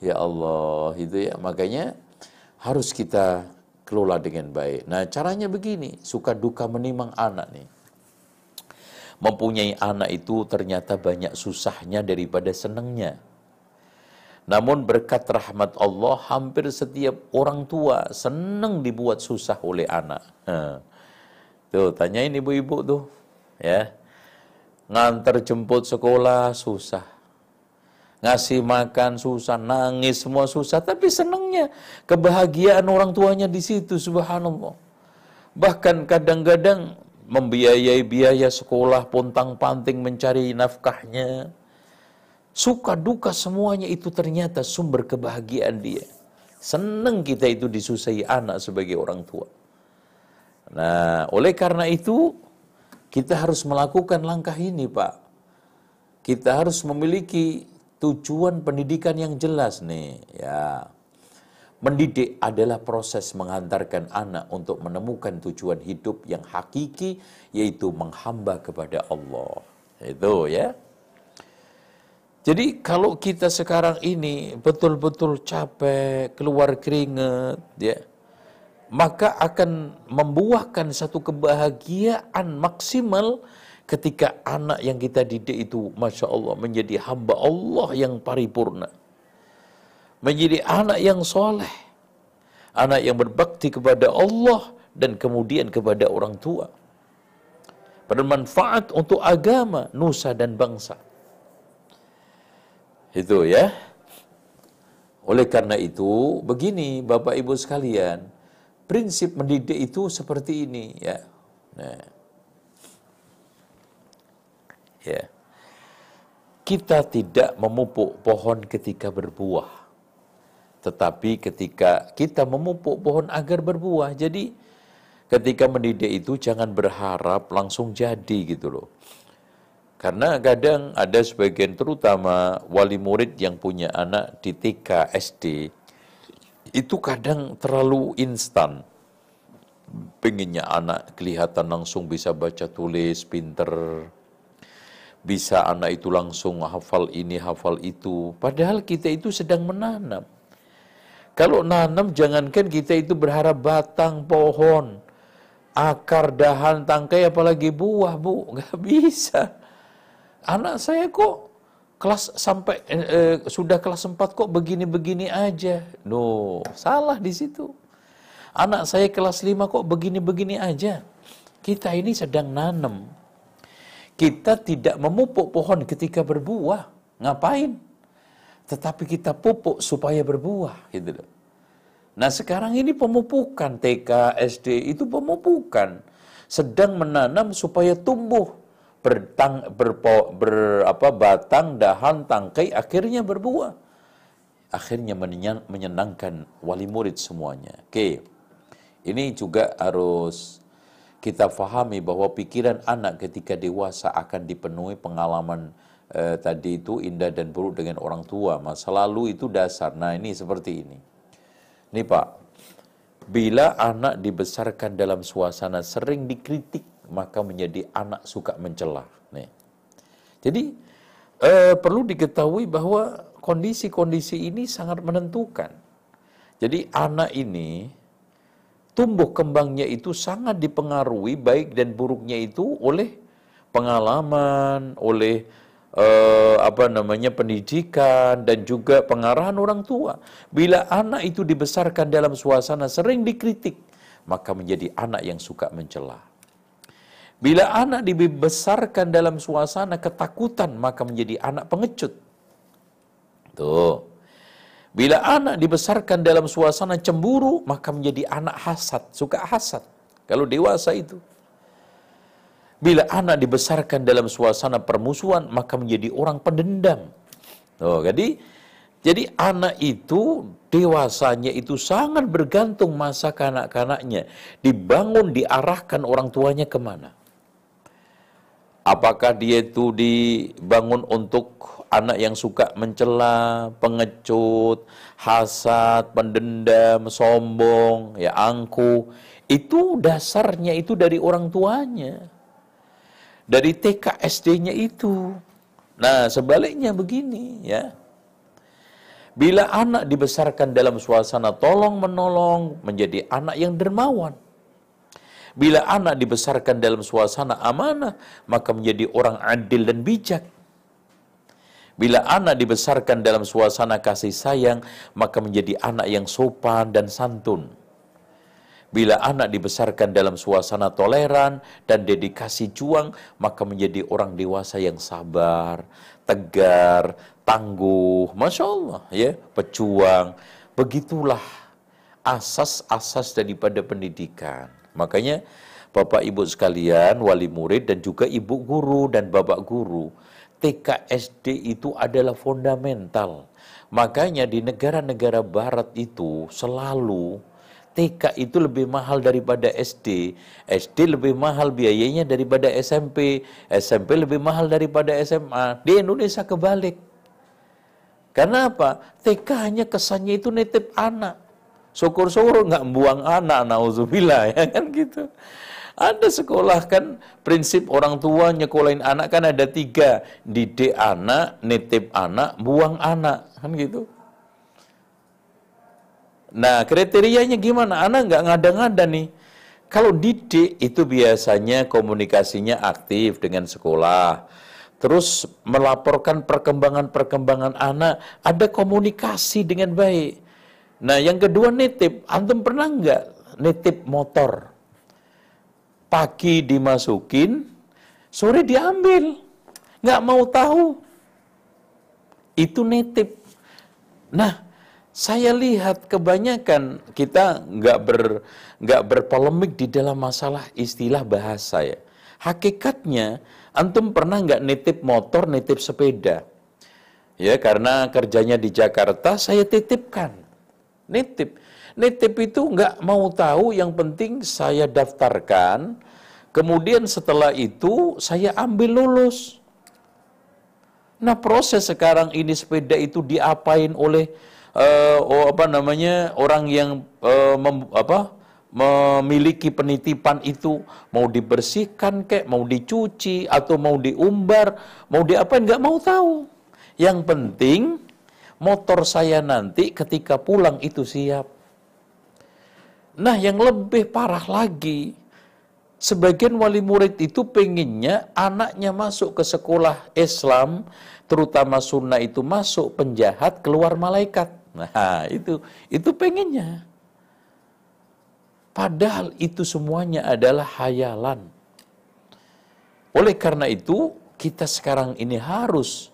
ya Allah itu ya makanya harus kita kelola dengan baik nah caranya begini suka duka menimang anak nih mempunyai anak itu ternyata banyak susahnya daripada senangnya namun berkat rahmat Allah hampir setiap orang tua senang dibuat susah oleh anak. Tuh tanyain ibu-ibu tuh, ya. ngantar jemput sekolah susah. Ngasih makan susah, nangis semua susah, tapi senangnya kebahagiaan orang tuanya di situ subhanallah. Bahkan kadang-kadang membiayai biaya sekolah pontang-panting mencari nafkahnya. Suka duka semuanya itu ternyata sumber kebahagiaan dia. Senang kita itu disusai anak sebagai orang tua. Nah, oleh karena itu kita harus melakukan langkah ini, Pak. Kita harus memiliki tujuan pendidikan yang jelas nih, ya. Mendidik adalah proses menghantarkan anak untuk menemukan tujuan hidup yang hakiki, yaitu menghamba kepada Allah. Itu ya. Jadi kalau kita sekarang ini betul-betul capek, keluar keringat, ya, maka akan membuahkan satu kebahagiaan maksimal ketika anak yang kita didik itu, masya Allah, menjadi hamba Allah yang paripurna menjadi anak yang soleh, anak yang berbakti kepada Allah dan kemudian kepada orang tua. Bermanfaat untuk agama, nusa dan bangsa. Itu ya. Oleh karena itu, begini Bapak Ibu sekalian, prinsip mendidik itu seperti ini ya. Nah. Ya. Kita tidak memupuk pohon ketika berbuah tetapi ketika kita memupuk pohon agar berbuah, jadi ketika mendidik itu jangan berharap langsung jadi gitu loh. Karena kadang ada sebagian terutama wali murid yang punya anak di TK, SD, itu kadang terlalu instan. Pengennya anak kelihatan langsung bisa baca tulis, pinter, bisa anak itu langsung hafal ini, hafal itu. Padahal kita itu sedang menanam. Kalau nanam jangankan kita itu berharap batang pohon, akar, dahan, tangkai, apalagi buah, bu, nggak bisa. Anak saya kok kelas sampai eh, eh, sudah kelas 4 kok begini-begini aja. No, salah di situ. Anak saya kelas 5 kok begini-begini aja. Kita ini sedang nanam. Kita tidak memupuk pohon ketika berbuah. Ngapain? Tetapi kita pupuk supaya berbuah gitu loh. Nah sekarang ini pemupukan TK, SD itu pemupukan. Sedang menanam supaya tumbuh bertang, berpo, ber, apa, batang, dahan, tangkai, akhirnya berbuah. Akhirnya menyenangkan wali murid semuanya. Oke, ini juga harus kita fahami bahwa pikiran anak ketika dewasa akan dipenuhi pengalaman eh, tadi itu indah dan buruk dengan orang tua. Masa lalu itu dasar. Nah ini seperti ini. Ini Pak, bila anak dibesarkan dalam suasana sering dikritik, maka menjadi anak suka mencela. Nih. Jadi eh, perlu diketahui bahwa kondisi-kondisi ini sangat menentukan. Jadi anak ini tumbuh kembangnya itu sangat dipengaruhi baik dan buruknya itu oleh pengalaman, oleh uh, apa namanya pendidikan dan juga pengarahan orang tua. Bila anak itu dibesarkan dalam suasana sering dikritik, maka menjadi anak yang suka mencela. Bila anak dibesarkan dalam suasana ketakutan, maka menjadi anak pengecut. Tuh. Bila anak dibesarkan dalam suasana cemburu, maka menjadi anak hasad, suka hasad. Kalau dewasa itu. Bila anak dibesarkan dalam suasana permusuhan, maka menjadi orang pendendam. Oh, jadi jadi anak itu dewasanya itu sangat bergantung masa kanak-kanaknya. Dibangun, diarahkan orang tuanya ke mana. Apakah dia itu dibangun untuk anak yang suka mencela, pengecut, hasad, pendendam, sombong, ya angku. Itu dasarnya itu dari orang tuanya dari TK SD-nya itu. Nah, sebaliknya begini ya. Bila anak dibesarkan dalam suasana tolong menolong menjadi anak yang dermawan. Bila anak dibesarkan dalam suasana amanah, maka menjadi orang adil dan bijak. Bila anak dibesarkan dalam suasana kasih sayang, maka menjadi anak yang sopan dan santun. Bila anak dibesarkan dalam suasana toleran dan dedikasi juang, maka menjadi orang dewasa yang sabar, tegar, tangguh, masya Allah, ya, pejuang. Begitulah asas-asas daripada pendidikan. Makanya Bapak Ibu sekalian, wali murid dan juga ibu guru dan bapak guru, TK SD itu adalah fundamental. Makanya di negara-negara barat itu selalu TK itu lebih mahal daripada SD, SD lebih mahal biayanya daripada SMP, SMP lebih mahal daripada SMA. Di Indonesia kebalik. Karena apa? TK hanya kesannya itu nitip anak. Syukur-syukur nggak buang anak, nauzubillah ya kan gitu. Ada sekolah kan prinsip orang tua nyekolahin anak kan ada tiga. Didik anak, nitip anak, buang anak. Kan gitu. Nah, kriterianya gimana? Anak nggak ngada-ngada nih. Kalau didik itu biasanya komunikasinya aktif dengan sekolah. Terus melaporkan perkembangan-perkembangan anak, ada komunikasi dengan baik. Nah, yang kedua nitip. Antum pernah nggak nitip motor? Pagi dimasukin, sore diambil. Nggak mau tahu. Itu nitip. Nah, saya lihat kebanyakan kita nggak ber nggak berpolemik di dalam masalah istilah bahasa ya. Hakikatnya antum pernah nggak nitip motor, nitip sepeda? Ya karena kerjanya di Jakarta saya titipkan, nitip. Nitip itu nggak mau tahu, yang penting saya daftarkan. Kemudian setelah itu saya ambil lulus. Nah proses sekarang ini sepeda itu diapain oleh uh, oh, apa namanya orang yang uh, mem, apa memiliki penitipan itu mau dibersihkan kek, mau dicuci atau mau diumbar, mau diapain nggak mau tahu. Yang penting motor saya nanti ketika pulang itu siap. Nah yang lebih parah lagi, sebagian wali murid itu pengennya anaknya masuk ke sekolah Islam, terutama sunnah itu masuk penjahat keluar malaikat. Nah, itu itu pengennya. Padahal itu semuanya adalah hayalan. Oleh karena itu, kita sekarang ini harus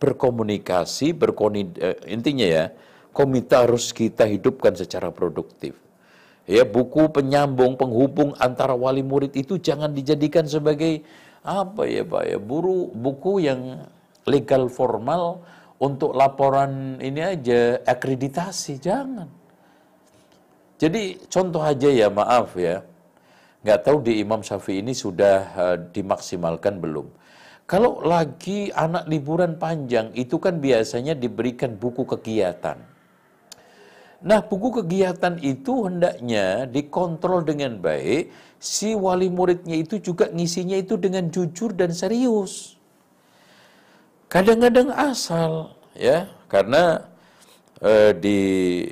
berkomunikasi, berkoni, eh, intinya ya, komite harus kita hidupkan secara produktif. Ya, buku penyambung, penghubung antara wali murid itu jangan dijadikan sebagai apa ya Pak ya, buru buku yang legal formal untuk laporan ini aja akreditasi jangan. Jadi contoh aja ya maaf ya, nggak tahu di Imam Syafi'i ini sudah uh, dimaksimalkan belum. Kalau lagi anak liburan panjang itu kan biasanya diberikan buku kegiatan. Nah buku kegiatan itu hendaknya dikontrol dengan baik, si wali muridnya itu juga ngisinya itu dengan jujur dan serius. Kadang-kadang asal ya, karena eh, di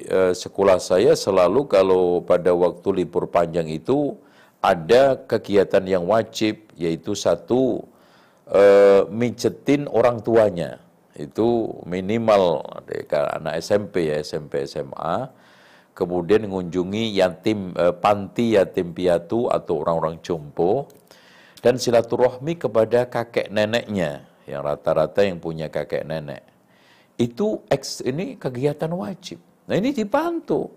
eh, sekolah saya selalu kalau pada waktu libur panjang itu ada kegiatan yang wajib yaitu satu eh, mijetin orang tuanya. Itu minimal anak SMP ya SMP SMA kemudian mengunjungi yatim eh, panti yatim piatu atau orang-orang jompo. Dan silaturahmi kepada kakek neneknya yang rata-rata yang punya kakek nenek. Itu eks, ini kegiatan wajib. Nah ini dibantu.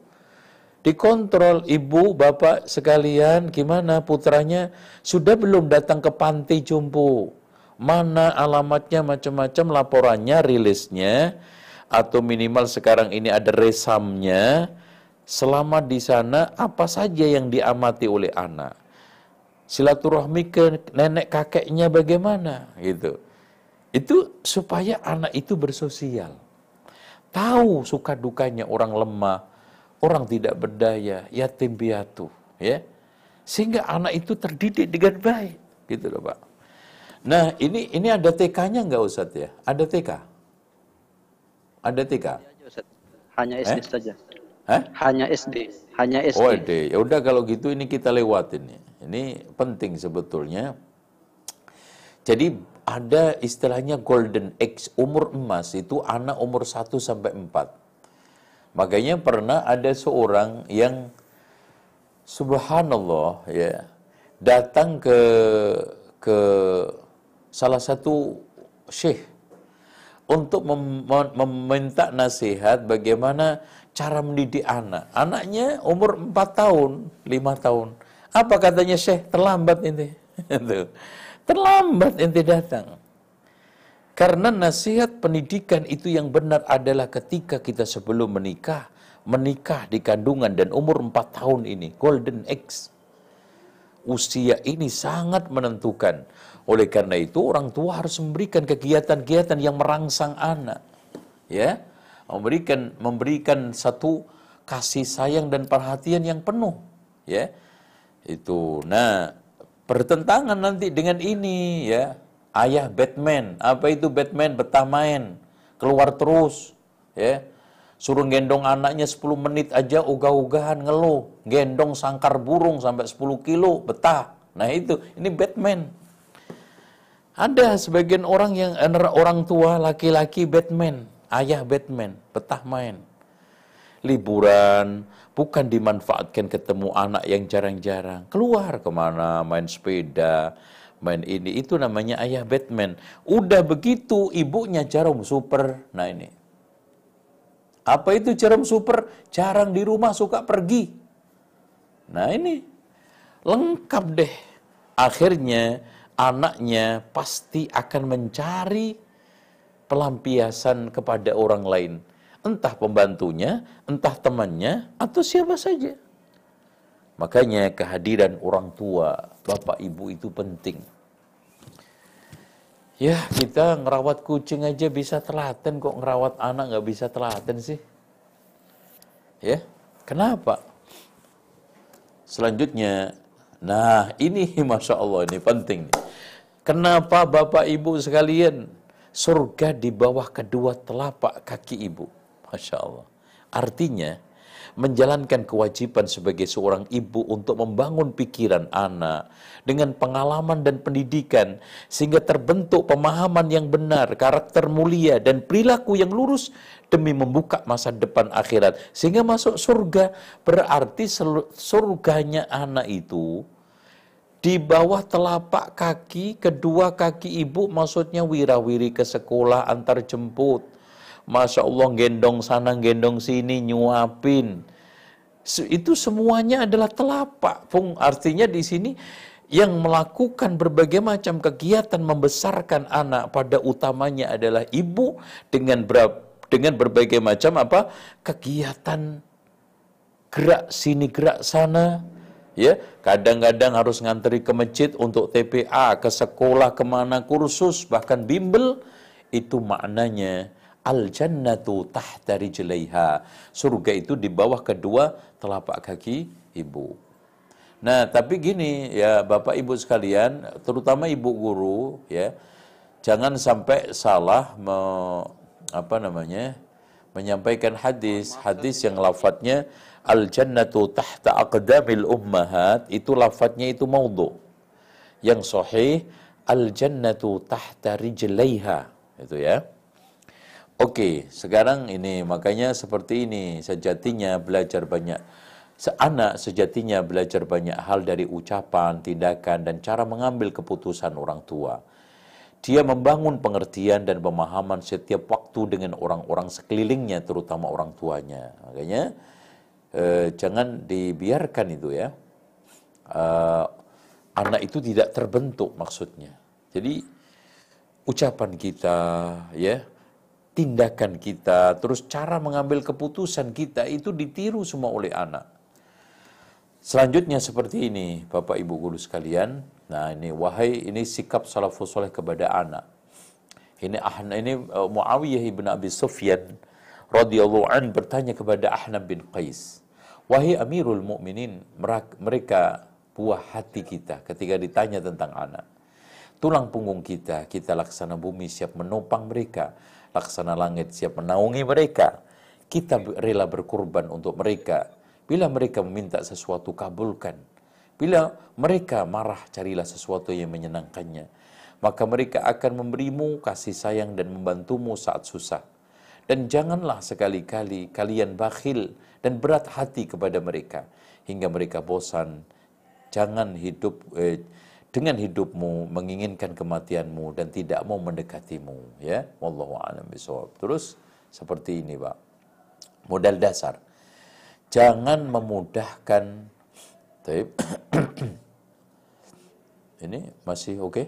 Dikontrol ibu, bapak sekalian, gimana putranya sudah belum datang ke panti jumbo. Mana alamatnya macam-macam laporannya, rilisnya, atau minimal sekarang ini ada resamnya. Selama di sana apa saja yang diamati oleh anak. Silaturahmi ke nenek kakeknya bagaimana gitu. Itu supaya anak itu bersosial. Tahu suka dukanya orang lemah, orang tidak berdaya, yatim piatu, ya. Sehingga anak itu terdidik dengan baik, gitu loh, Pak. Nah, ini ini ada TK-nya nggak Ustadz ya? Ada TK? Ada TK? Hanya SD eh? saja. Hah? Hanya SD, hanya SD. Oh, SD. Ya udah kalau gitu ini kita lewatin nih. Ini penting sebetulnya. Jadi ada istilahnya golden age, umur emas itu anak umur 1 sampai 4. Makanya pernah ada seorang yang subhanallah ya datang ke ke salah satu syekh untuk mem meminta nasihat bagaimana cara mendidik anak. Anaknya umur 4 tahun, 5 tahun. Apa katanya Syekh? Terlambat ini. Terlambat ente datang. Karena nasihat pendidikan itu yang benar adalah ketika kita sebelum menikah, menikah di kandungan dan umur 4 tahun ini, golden age. Usia ini sangat menentukan. Oleh karena itu orang tua harus memberikan kegiatan-kegiatan yang merangsang anak. Ya, memberikan memberikan satu kasih sayang dan perhatian yang penuh. Ya, itu. Nah, bertentangan nanti dengan ini ya. Ayah Batman, apa itu Batman? Betah main, keluar terus, ya. Suruh gendong anaknya 10 menit aja ugah-ugahan ngeluh. Gendong sangkar burung sampai 10 kilo, betah. Nah itu, ini Batman. Ada sebagian orang yang orang tua laki-laki Batman, ayah Batman, betah main. Liburan, bukan dimanfaatkan ketemu anak yang jarang-jarang. Keluar ke mana, main sepeda, main ini. Itu namanya ayah Batman. Udah begitu, ibunya jarum super. Nah ini. Apa itu jarum super? Jarang di rumah, suka pergi. Nah ini. Lengkap deh. Akhirnya anaknya pasti akan mencari pelampiasan kepada orang lain entah pembantunya, entah temannya, atau siapa saja. Makanya kehadiran orang tua, bapak ibu itu penting. Ya, kita ngerawat kucing aja bisa telaten kok ngerawat anak nggak bisa telaten sih. Ya, kenapa? Selanjutnya, nah ini masya Allah ini penting. Kenapa bapak ibu sekalian surga di bawah kedua telapak kaki ibu? Masya Allah. Artinya, menjalankan kewajiban sebagai seorang ibu untuk membangun pikiran anak dengan pengalaman dan pendidikan sehingga terbentuk pemahaman yang benar, karakter mulia dan perilaku yang lurus demi membuka masa depan akhirat sehingga masuk surga berarti surganya anak itu di bawah telapak kaki kedua kaki ibu maksudnya wirawiri ke sekolah antar jemput Masya Allah gendong sana, gendong sini, nyuapin. Itu semuanya adalah telapak. Fung, artinya di sini yang melakukan berbagai macam kegiatan membesarkan anak pada utamanya adalah ibu dengan ber, dengan berbagai macam apa kegiatan gerak sini gerak sana ya kadang-kadang harus nganteri ke masjid untuk TPA ke sekolah ke mana kursus bahkan bimbel itu maknanya Al jannatu tahta rijlaiha. Surga itu di bawah kedua telapak kaki ibu. Nah, tapi gini ya Bapak Ibu sekalian, terutama ibu guru ya, jangan sampai salah me, apa namanya? menyampaikan hadis, hadis yang lafadznya al jannatu tahta aqdamil ummahat itu lafadznya itu maudhu. Yang sahih al jannatu tahta rijlaiha itu ya. Oke, sekarang ini makanya seperti ini sejatinya belajar banyak anak sejatinya belajar banyak hal dari ucapan, tindakan dan cara mengambil keputusan orang tua. Dia membangun pengertian dan pemahaman setiap waktu dengan orang-orang sekelilingnya terutama orang tuanya. Makanya eh, jangan dibiarkan itu ya. Eh, anak itu tidak terbentuk maksudnya. Jadi ucapan kita ya tindakan kita, terus cara mengambil keputusan kita itu ditiru semua oleh anak. Selanjutnya seperti ini, Bapak Ibu guru sekalian. Nah, ini wahai ini sikap salafus soleh kepada anak. Ini ahna ini uh, Muawiyah ibn Abi Sufyan radhiyallahu an bertanya kepada Ahnab bin Qais, "Wahai Amirul Mukminin, mereka buah hati kita ketika ditanya tentang anak. Tulang punggung kita, kita laksana bumi siap menopang mereka." Laksana langit siap menaungi mereka. Kita rela berkorban untuk mereka. Bila mereka meminta sesuatu, kabulkan. Bila mereka marah, carilah sesuatu yang menyenangkannya. Maka mereka akan memberimu kasih sayang dan membantumu saat susah. Dan janganlah sekali-kali kalian bakhil dan berat hati kepada mereka. hingga mereka bosan. Jangan hidup eh, dengan hidupmu menginginkan kematianmu dan tidak mau mendekatimu ya wallahu a'lam bishawab terus seperti ini Pak modal dasar jangan memudahkan Taib. ini masih oke okay?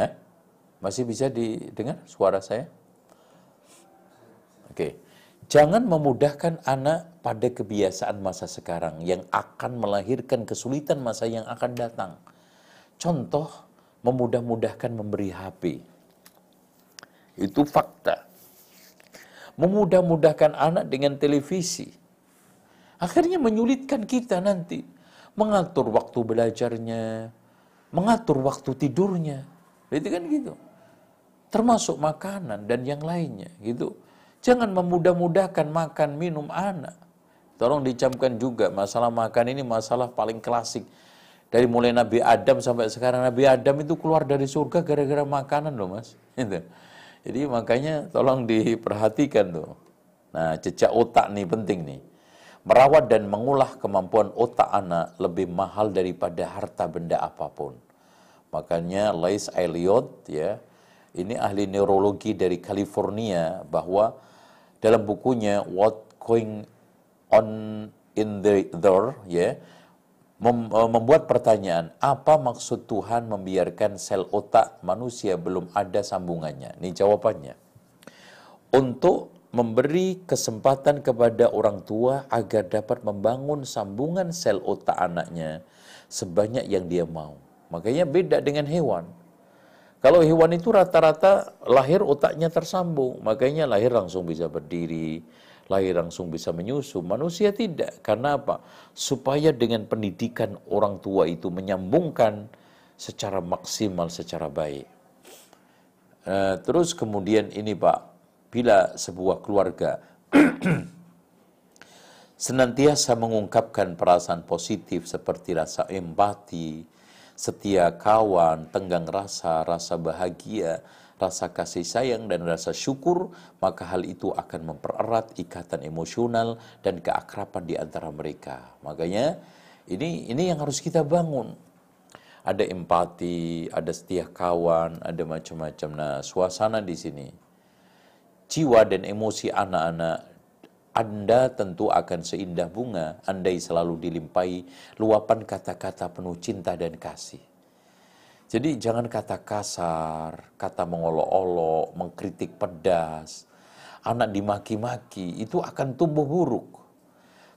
eh masih bisa didengar suara saya oke okay. Jangan memudahkan anak pada kebiasaan masa sekarang yang akan melahirkan kesulitan masa yang akan datang. Contoh, memudah-mudahkan memberi HP. Itu fakta. Memudah-mudahkan anak dengan televisi. Akhirnya menyulitkan kita nanti. Mengatur waktu belajarnya, mengatur waktu tidurnya. Itu kan gitu. Termasuk makanan dan yang lainnya gitu. Jangan memudah-mudahkan makan minum anak. Tolong dicamkan juga masalah makan ini masalah paling klasik. Dari mulai Nabi Adam sampai sekarang Nabi Adam itu keluar dari surga gara-gara makanan loh mas. Gitu. Jadi makanya tolong diperhatikan tuh. Nah jejak otak nih penting nih. Merawat dan mengolah kemampuan otak anak lebih mahal daripada harta benda apa pun. Makanya Lace Elliot ya, ini ahli neurologi dari California bahwa dalam bukunya What Going On in the There ya mem e, membuat pertanyaan apa maksud Tuhan membiarkan sel otak manusia belum ada sambungannya? Ini jawabannya. Untuk memberi kesempatan kepada orang tua agar dapat membangun sambungan sel otak anaknya sebanyak yang dia mau. Makanya beda dengan hewan kalau hewan itu rata-rata lahir otaknya tersambung, makanya lahir langsung bisa berdiri, lahir langsung bisa menyusu. Manusia tidak. Karena apa? Supaya dengan pendidikan orang tua itu menyambungkan secara maksimal, secara baik. Uh, terus kemudian ini Pak, bila sebuah keluarga senantiasa mengungkapkan perasaan positif seperti rasa empati, setia kawan, tenggang rasa, rasa bahagia, rasa kasih sayang dan rasa syukur, maka hal itu akan mempererat ikatan emosional dan keakraban di antara mereka. Makanya ini ini yang harus kita bangun. Ada empati, ada setia kawan, ada macam-macam. Nah, suasana di sini jiwa dan emosi anak-anak anda tentu akan seindah bunga andai selalu dilimpahi luapan kata-kata penuh cinta dan kasih. Jadi jangan kata kasar, kata mengolok-olok, mengkritik pedas, anak dimaki-maki, itu akan tumbuh buruk.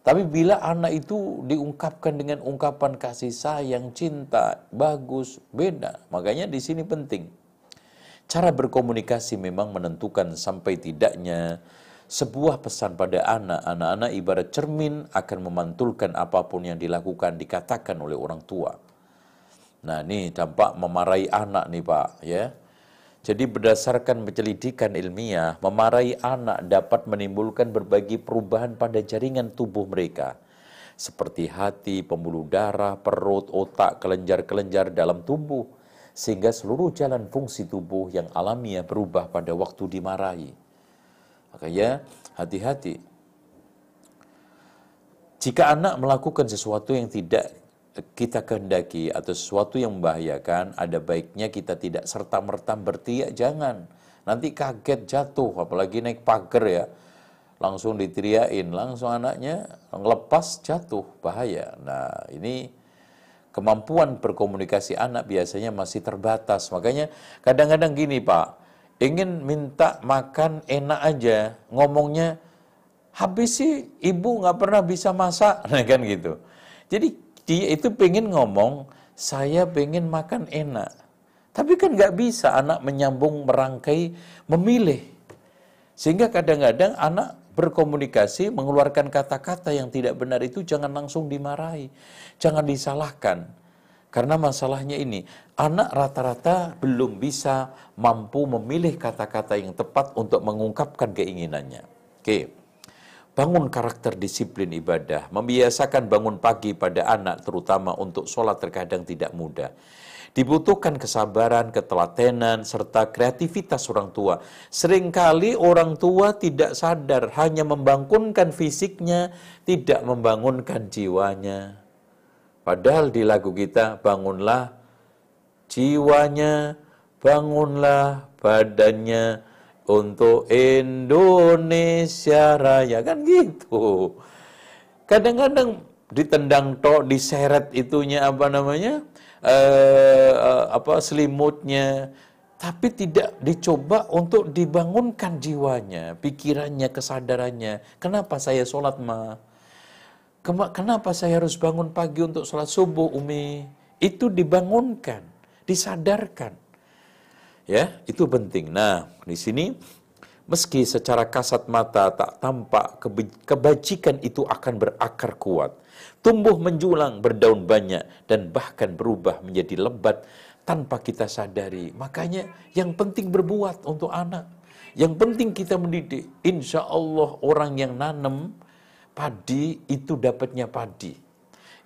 Tapi bila anak itu diungkapkan dengan ungkapan kasih sayang, cinta, bagus, beda. Makanya di sini penting. Cara berkomunikasi memang menentukan sampai tidaknya sebuah pesan pada anak, anak-anak ibarat cermin akan memantulkan apa pun yang dilakukan, dikatakan oleh orang tua. Nah ini dampak memarahi anak nih Pak ya. Jadi berdasarkan penyelidikan ilmiah, memarahi anak dapat menimbulkan berbagai perubahan pada jaringan tubuh mereka. Seperti hati, pembuluh darah, perut, otak, kelenjar-kelenjar dalam tubuh. Sehingga seluruh jalan fungsi tubuh yang alamiah berubah pada waktu dimarahi. Makanya hati-hati. Jika anak melakukan sesuatu yang tidak kita kehendaki atau sesuatu yang membahayakan, ada baiknya kita tidak serta-merta berteriak, jangan. Nanti kaget jatuh, apalagi naik pagar ya. Langsung diteriakin, langsung anaknya ngelepas jatuh, bahaya. Nah ini kemampuan berkomunikasi anak biasanya masih terbatas. Makanya kadang-kadang gini Pak, ingin minta makan enak aja, ngomongnya habis sih ibu nggak pernah bisa masak, nah kan gitu. Jadi dia itu pengen ngomong, saya pengen makan enak. Tapi kan nggak bisa anak menyambung, merangkai, memilih. Sehingga kadang-kadang anak berkomunikasi, mengeluarkan kata-kata yang tidak benar itu jangan langsung dimarahi. Jangan disalahkan. Karena masalahnya ini, anak rata-rata belum bisa mampu memilih kata-kata yang tepat untuk mengungkapkan keinginannya. Oke, bangun karakter disiplin ibadah, membiasakan bangun pagi pada anak terutama untuk sholat terkadang tidak mudah. Dibutuhkan kesabaran, ketelatenan, serta kreativitas orang tua. Seringkali orang tua tidak sadar, hanya membangunkan fisiknya, tidak membangunkan jiwanya. Padahal di lagu kita, bangunlah jiwanya, bangunlah badannya untuk Indonesia Raya. Kan gitu. Kadang-kadang ditendang tok, diseret itunya apa namanya? uh, uh, apa selimutnya, tapi tidak dicoba untuk dibangunkan jiwanya, pikirannya, kesadarannya. Kenapa saya sholat ma? Kenapa saya harus bangun pagi untuk sholat subuh, Umi? Itu dibangunkan, disadarkan. Ya, itu penting. Nah, di sini meski secara kasat mata tak tampak kebajikan itu akan berakar kuat tumbuh menjulang, berdaun banyak, dan bahkan berubah menjadi lebat tanpa kita sadari. Makanya yang penting berbuat untuk anak. Yang penting kita mendidik. Insya Allah orang yang nanam padi itu dapatnya padi.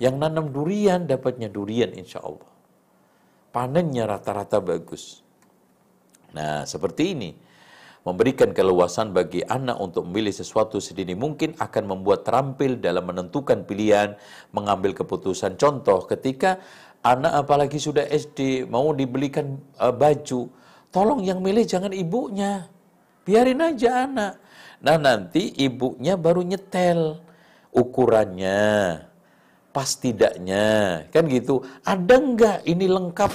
Yang nanam durian dapatnya durian insya Allah. Panennya rata-rata bagus. Nah seperti ini memberikan keluasan bagi anak untuk memilih sesuatu sedini mungkin akan membuat terampil dalam menentukan pilihan, mengambil keputusan. Contoh, ketika anak apalagi sudah SD mau dibelikan uh, baju, tolong yang milih jangan ibunya. Biarin aja anak. Nah, nanti ibunya baru nyetel ukurannya, pas tidaknya, kan gitu. Ada enggak ini lengkap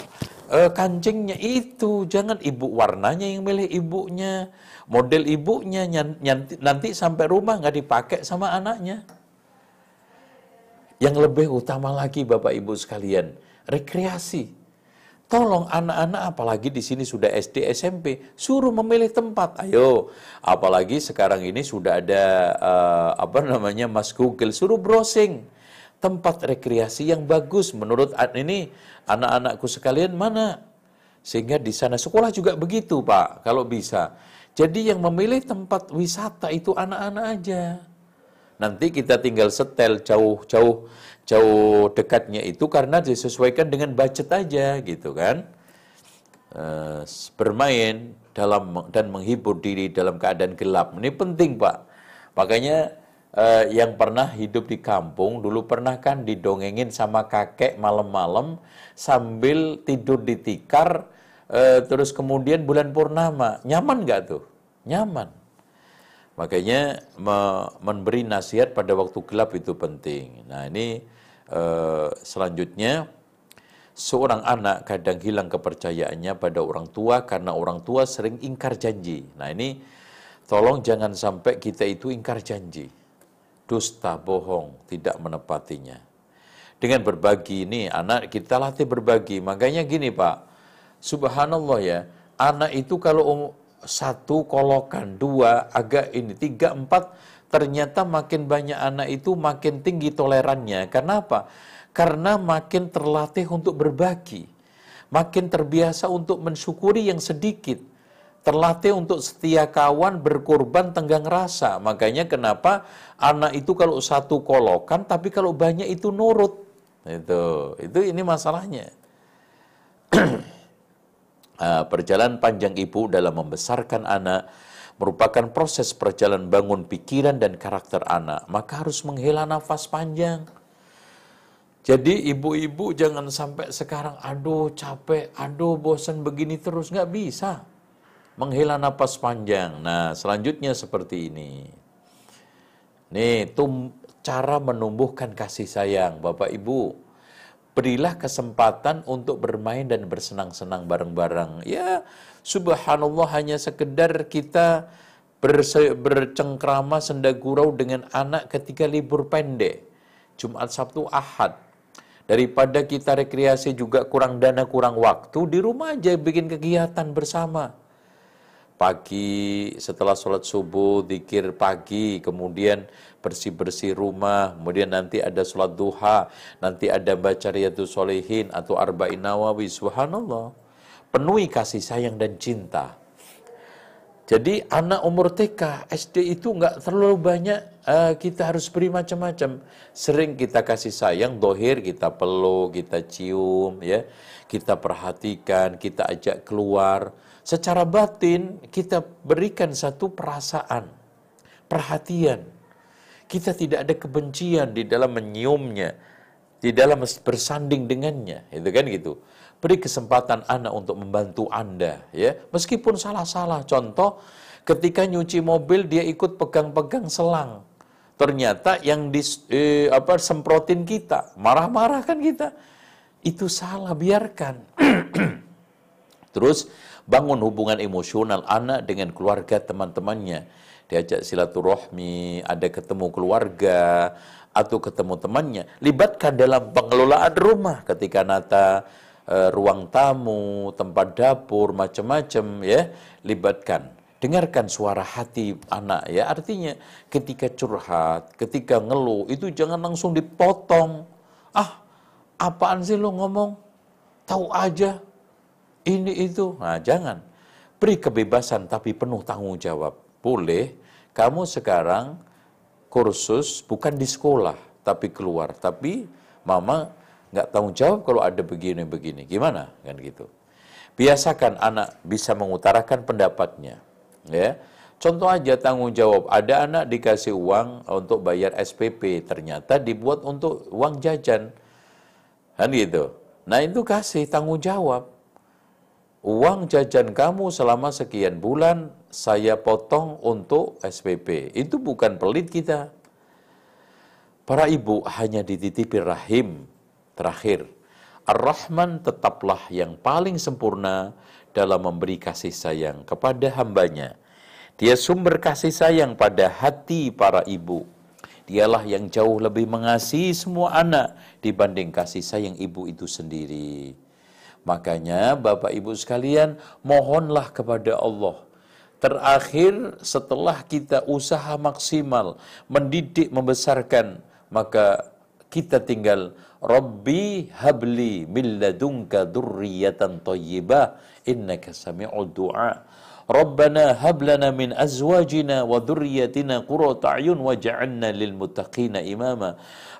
uh, kancingnya? Itu jangan ibu warnanya yang milih ibunya. Model ibunya nanti, nanti sampai rumah nggak dipakai sama anaknya. Yang lebih utama lagi bapak ibu sekalian rekreasi tolong anak-anak apalagi di sini sudah SD SMP suruh memilih tempat. Ayo apalagi sekarang ini sudah ada uh, apa namanya Mas Google suruh browsing. Tempat rekreasi yang bagus. Menurut ini anak-anakku sekalian mana? Sehingga di sana sekolah juga begitu Pak kalau bisa. Jadi yang memilih tempat wisata itu anak-anak aja. Nanti kita tinggal setel jauh-jauh jauh dekatnya itu karena disesuaikan dengan budget aja gitu kan? E, bermain dalam dan menghibur diri dalam keadaan gelap. Ini penting Pak. Makanya uh, yang pernah hidup di kampung dulu pernah kan didongengin sama kakek malam-malam sambil tidur di tikar uh, terus kemudian bulan purnama. Nyaman nggak tuh? Nyaman. Makanya me memberi nasihat pada waktu gelap itu penting. Nah ini uh, selanjutnya seorang anak kadang hilang kepercayaannya pada orang tua karena orang tua sering ingkar janji nah ini tolong jangan sampai kita itu ingkar janji dusta, bohong, tidak menepatinya. Dengan berbagi ini, anak kita latih berbagi. Makanya gini Pak, subhanallah ya, anak itu kalau um, satu kolokan, dua, agak ini, tiga, empat, ternyata makin banyak anak itu makin tinggi tolerannya. Kenapa? Karena makin terlatih untuk berbagi. Makin terbiasa untuk mensyukuri yang sedikit terlatih untuk setia kawan, berkorban, tenggang rasa. Makanya kenapa anak itu kalau satu kolokan, tapi kalau banyak itu nurut. Itu, itu ini masalahnya. Ah, perjalanan panjang ibu dalam membesarkan anak merupakan proses perjalanan bangun pikiran dan karakter anak. Maka harus menghela nafas panjang. Jadi ibu-ibu jangan sampai sekarang, aduh capek, aduh bosan begini terus. Nggak bisa menghela napas panjang. Nah, selanjutnya seperti ini. Nih, tum cara menumbuhkan kasih sayang Bapak Ibu. Berilah kesempatan untuk bermain dan bersenang-senang bareng-bareng. Ya, subhanallah hanya sekedar kita bercengkrama senda gurau dengan anak ketika libur pendek. Jumat, Sabtu, Ahad. Daripada kita rekreasi juga kurang dana, kurang waktu, di rumah aja bikin kegiatan bersama pagi setelah sholat subuh, zikir pagi, kemudian bersih-bersih rumah, kemudian nanti ada sholat duha, nanti ada baca riyadus solehin atau arba'in nawawi, subhanallah. Penuhi kasih sayang dan cinta. Jadi anak umur TK, SD itu nggak terlalu banyak uh, kita harus beri macam-macam. Sering kita kasih sayang, dohir kita peluk, kita cium, ya, kita perhatikan, kita ajak keluar. Secara batin kita berikan satu perasaan, perhatian. Kita tidak ada kebencian di dalam menyiumnya, di dalam bersanding dengannya, itu kan gitu. Beri kesempatan anak untuk membantu Anda, ya. Meskipun salah-salah. Contoh, ketika nyuci mobil dia ikut pegang-pegang selang. Ternyata yang di eh, apa semprotin kita, marah-marah kan kita. Itu salah, biarkan. Terus bangun hubungan emosional anak dengan keluarga teman-temannya. Diajak silaturahmi, ada ketemu keluarga, atau ketemu temannya. Libatkan dalam pengelolaan rumah ketika Nata uh, ruang tamu, tempat dapur, macam-macam ya, libatkan. Dengarkan suara hati anak ya. Artinya ketika curhat, ketika ngeluh itu jangan langsung dipotong. Ah, apaan sih lo ngomong? Tahu aja. Ini itu. Nah, jangan. Beri kebebasan tapi penuh tanggung jawab. Boleh kamu sekarang kursus bukan di sekolah tapi keluar. Tapi mama nggak tanggung jawab kalau ada begini-begini. Gimana? Kan gitu. Biasakan anak bisa mengutarakan pendapatnya. Ya. Contoh aja tanggung jawab, ada anak dikasih uang untuk bayar SPP, ternyata dibuat untuk uang jajan. Kan gitu. Nah itu kasih tanggung jawab. Uang jajan kamu selama sekian bulan saya potong untuk SPP. Itu bukan pelit kita. Para ibu hanya dititipi rahim Terakhir, Ar-Rahman tetaplah yang paling sempurna dalam memberi kasih sayang kepada hambanya. Dia sumber kasih sayang pada hati para ibu. Dialah yang jauh lebih mengasihi semua anak dibanding kasih sayang ibu itu sendiri. Makanya Bapak Ibu sekalian, mohonlah kepada Allah. Terakhir setelah kita usaha maksimal mendidik membesarkan, maka kita tinggal Rabbi habli min ladunka dzurriyyatan thayyibah innaka sami'ud du'a. ربنا هب لنا من أزواجنا وذريتنا قرة أعين واجعلنا للمتقين إماما.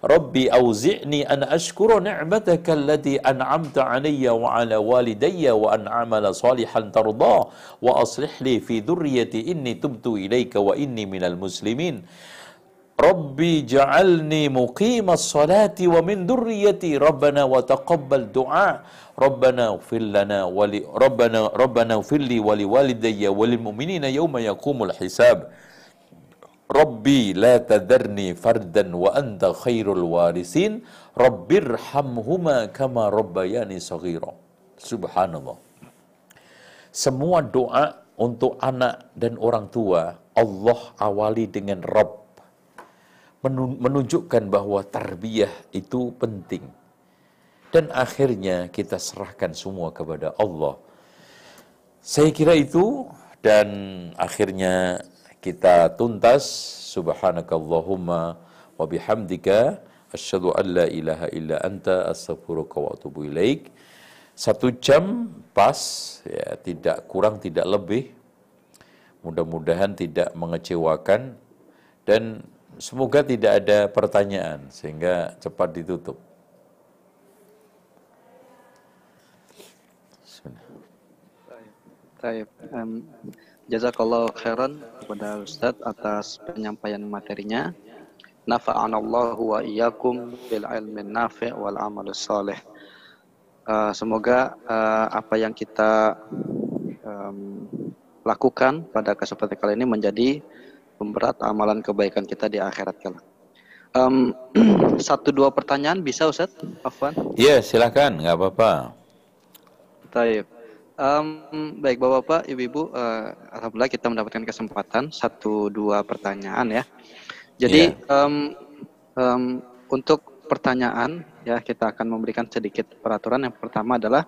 ربي أوزعني أن أشكر نعمتك التي أنعمت علي وعلى والدي وأن أعمل صالحا ترضاه. وأصلح لي في ذريتي إني تبت إليك وإني من المسلمين. Rabbi ja'alni muqimas salati wa min durriyati Rabbana wa taqabbal du'a. Rabbana ighfir lana wa li Rabbana Rabbana ighfir li wa li walidayya wa lil mu'minina yawma yaqumul hisab. Rabbi la tadharni fardan wa anta khairul warisin. Rabbirhamhuma kama rabbayani saghira. Subhanallah. Semua doa untuk anak dan orang tua Allah awali dengan Rabb menunjukkan bahwa tarbiyah itu penting. Dan akhirnya kita serahkan semua kepada Allah. Saya kira itu dan akhirnya kita tuntas subhanakallahumma wa bihamdika asyhadu an la ilaha illa anta astaghfiruka wa atubu ilaik. Satu jam pas ya tidak kurang tidak lebih. Mudah-mudahan tidak mengecewakan dan Semoga tidak ada pertanyaan sehingga cepat ditutup. Baik. Um, jazakallah khairan kepada Ustadz atas penyampaian materinya. Nafa'anallahu wa iyyakum bil ilmi nafi' wal amal salih. Uh, semoga uh, apa yang kita um, lakukan pada kesempatan kali ini menjadi pemberat amalan kebaikan kita di akhirat kelak. Um, satu dua pertanyaan bisa Ustaz? Afwan? Iya, silakan, nggak apa-apa. Baik. Um, baik Bapak-bapak, Ibu-ibu, uh, alhamdulillah kita mendapatkan kesempatan satu dua pertanyaan ya. Jadi yeah. um, um, untuk pertanyaan ya kita akan memberikan sedikit peraturan. Yang pertama adalah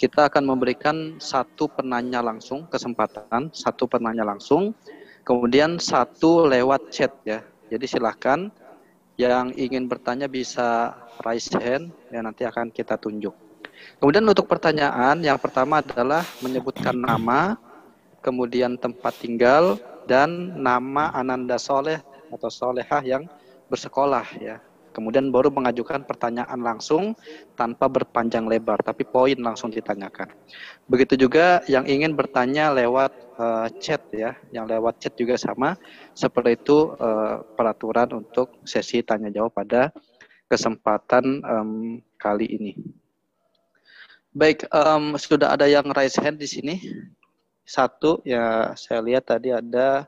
kita akan memberikan satu penanya langsung kesempatan, satu penanya langsung Kemudian satu lewat chat ya. Jadi silahkan yang ingin bertanya bisa raise hand ya nanti akan kita tunjuk. Kemudian untuk pertanyaan yang pertama adalah menyebutkan nama, kemudian tempat tinggal dan nama Ananda Soleh atau solehah yang bersekolah ya kemudian baru mengajukan pertanyaan langsung tanpa berpanjang lebar, tapi poin langsung ditanyakan. Begitu juga yang ingin bertanya lewat uh, chat ya, yang lewat chat juga sama, seperti itu uh, peraturan untuk sesi tanya jawab pada kesempatan um, kali ini. Baik, um, sudah ada yang raise hand di sini. Satu ya saya lihat tadi ada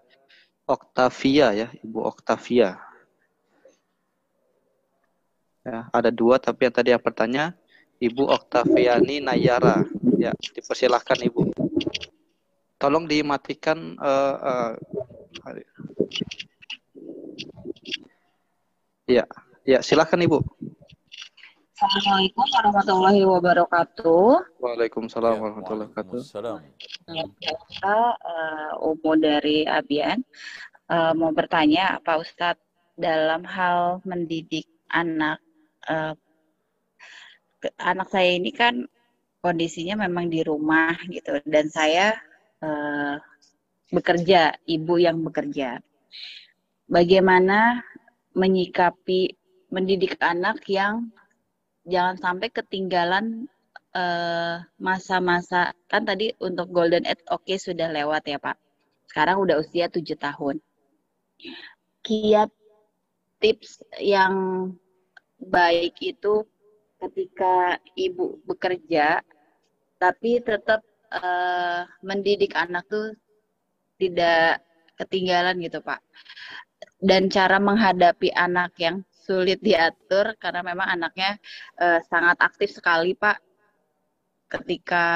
Octavia ya, Ibu Octavia. Ya, ada dua, tapi yang tadi yang bertanya Ibu Oktaviani Nayara. Ya, dipersilahkan Ibu. Tolong dimatikan. Uh, uh, ya, ya silahkan Ibu. Assalamualaikum warahmatullahi wabarakatuh. Waalaikumsalam ya, warahmatullahi wabarakatuh. Saya uh, Umu dari Abian. Uh, mau bertanya, Pak Ustadz, dalam hal mendidik anak uh, anak saya ini kan kondisinya memang di rumah gitu dan saya uh, bekerja, ibu yang bekerja. Bagaimana menyikapi mendidik anak yang jangan sampai ketinggalan eh, masa-masa uh, kan tadi untuk golden age oke okay, sudah lewat ya Pak. Sekarang udah usia tujuh tahun. Kiat tips yang baik itu ketika ibu bekerja tapi tetap uh, mendidik anak tuh tidak ketinggalan gitu pak. Dan cara menghadapi anak yang sulit diatur karena memang anaknya uh, sangat aktif sekali pak. Ketika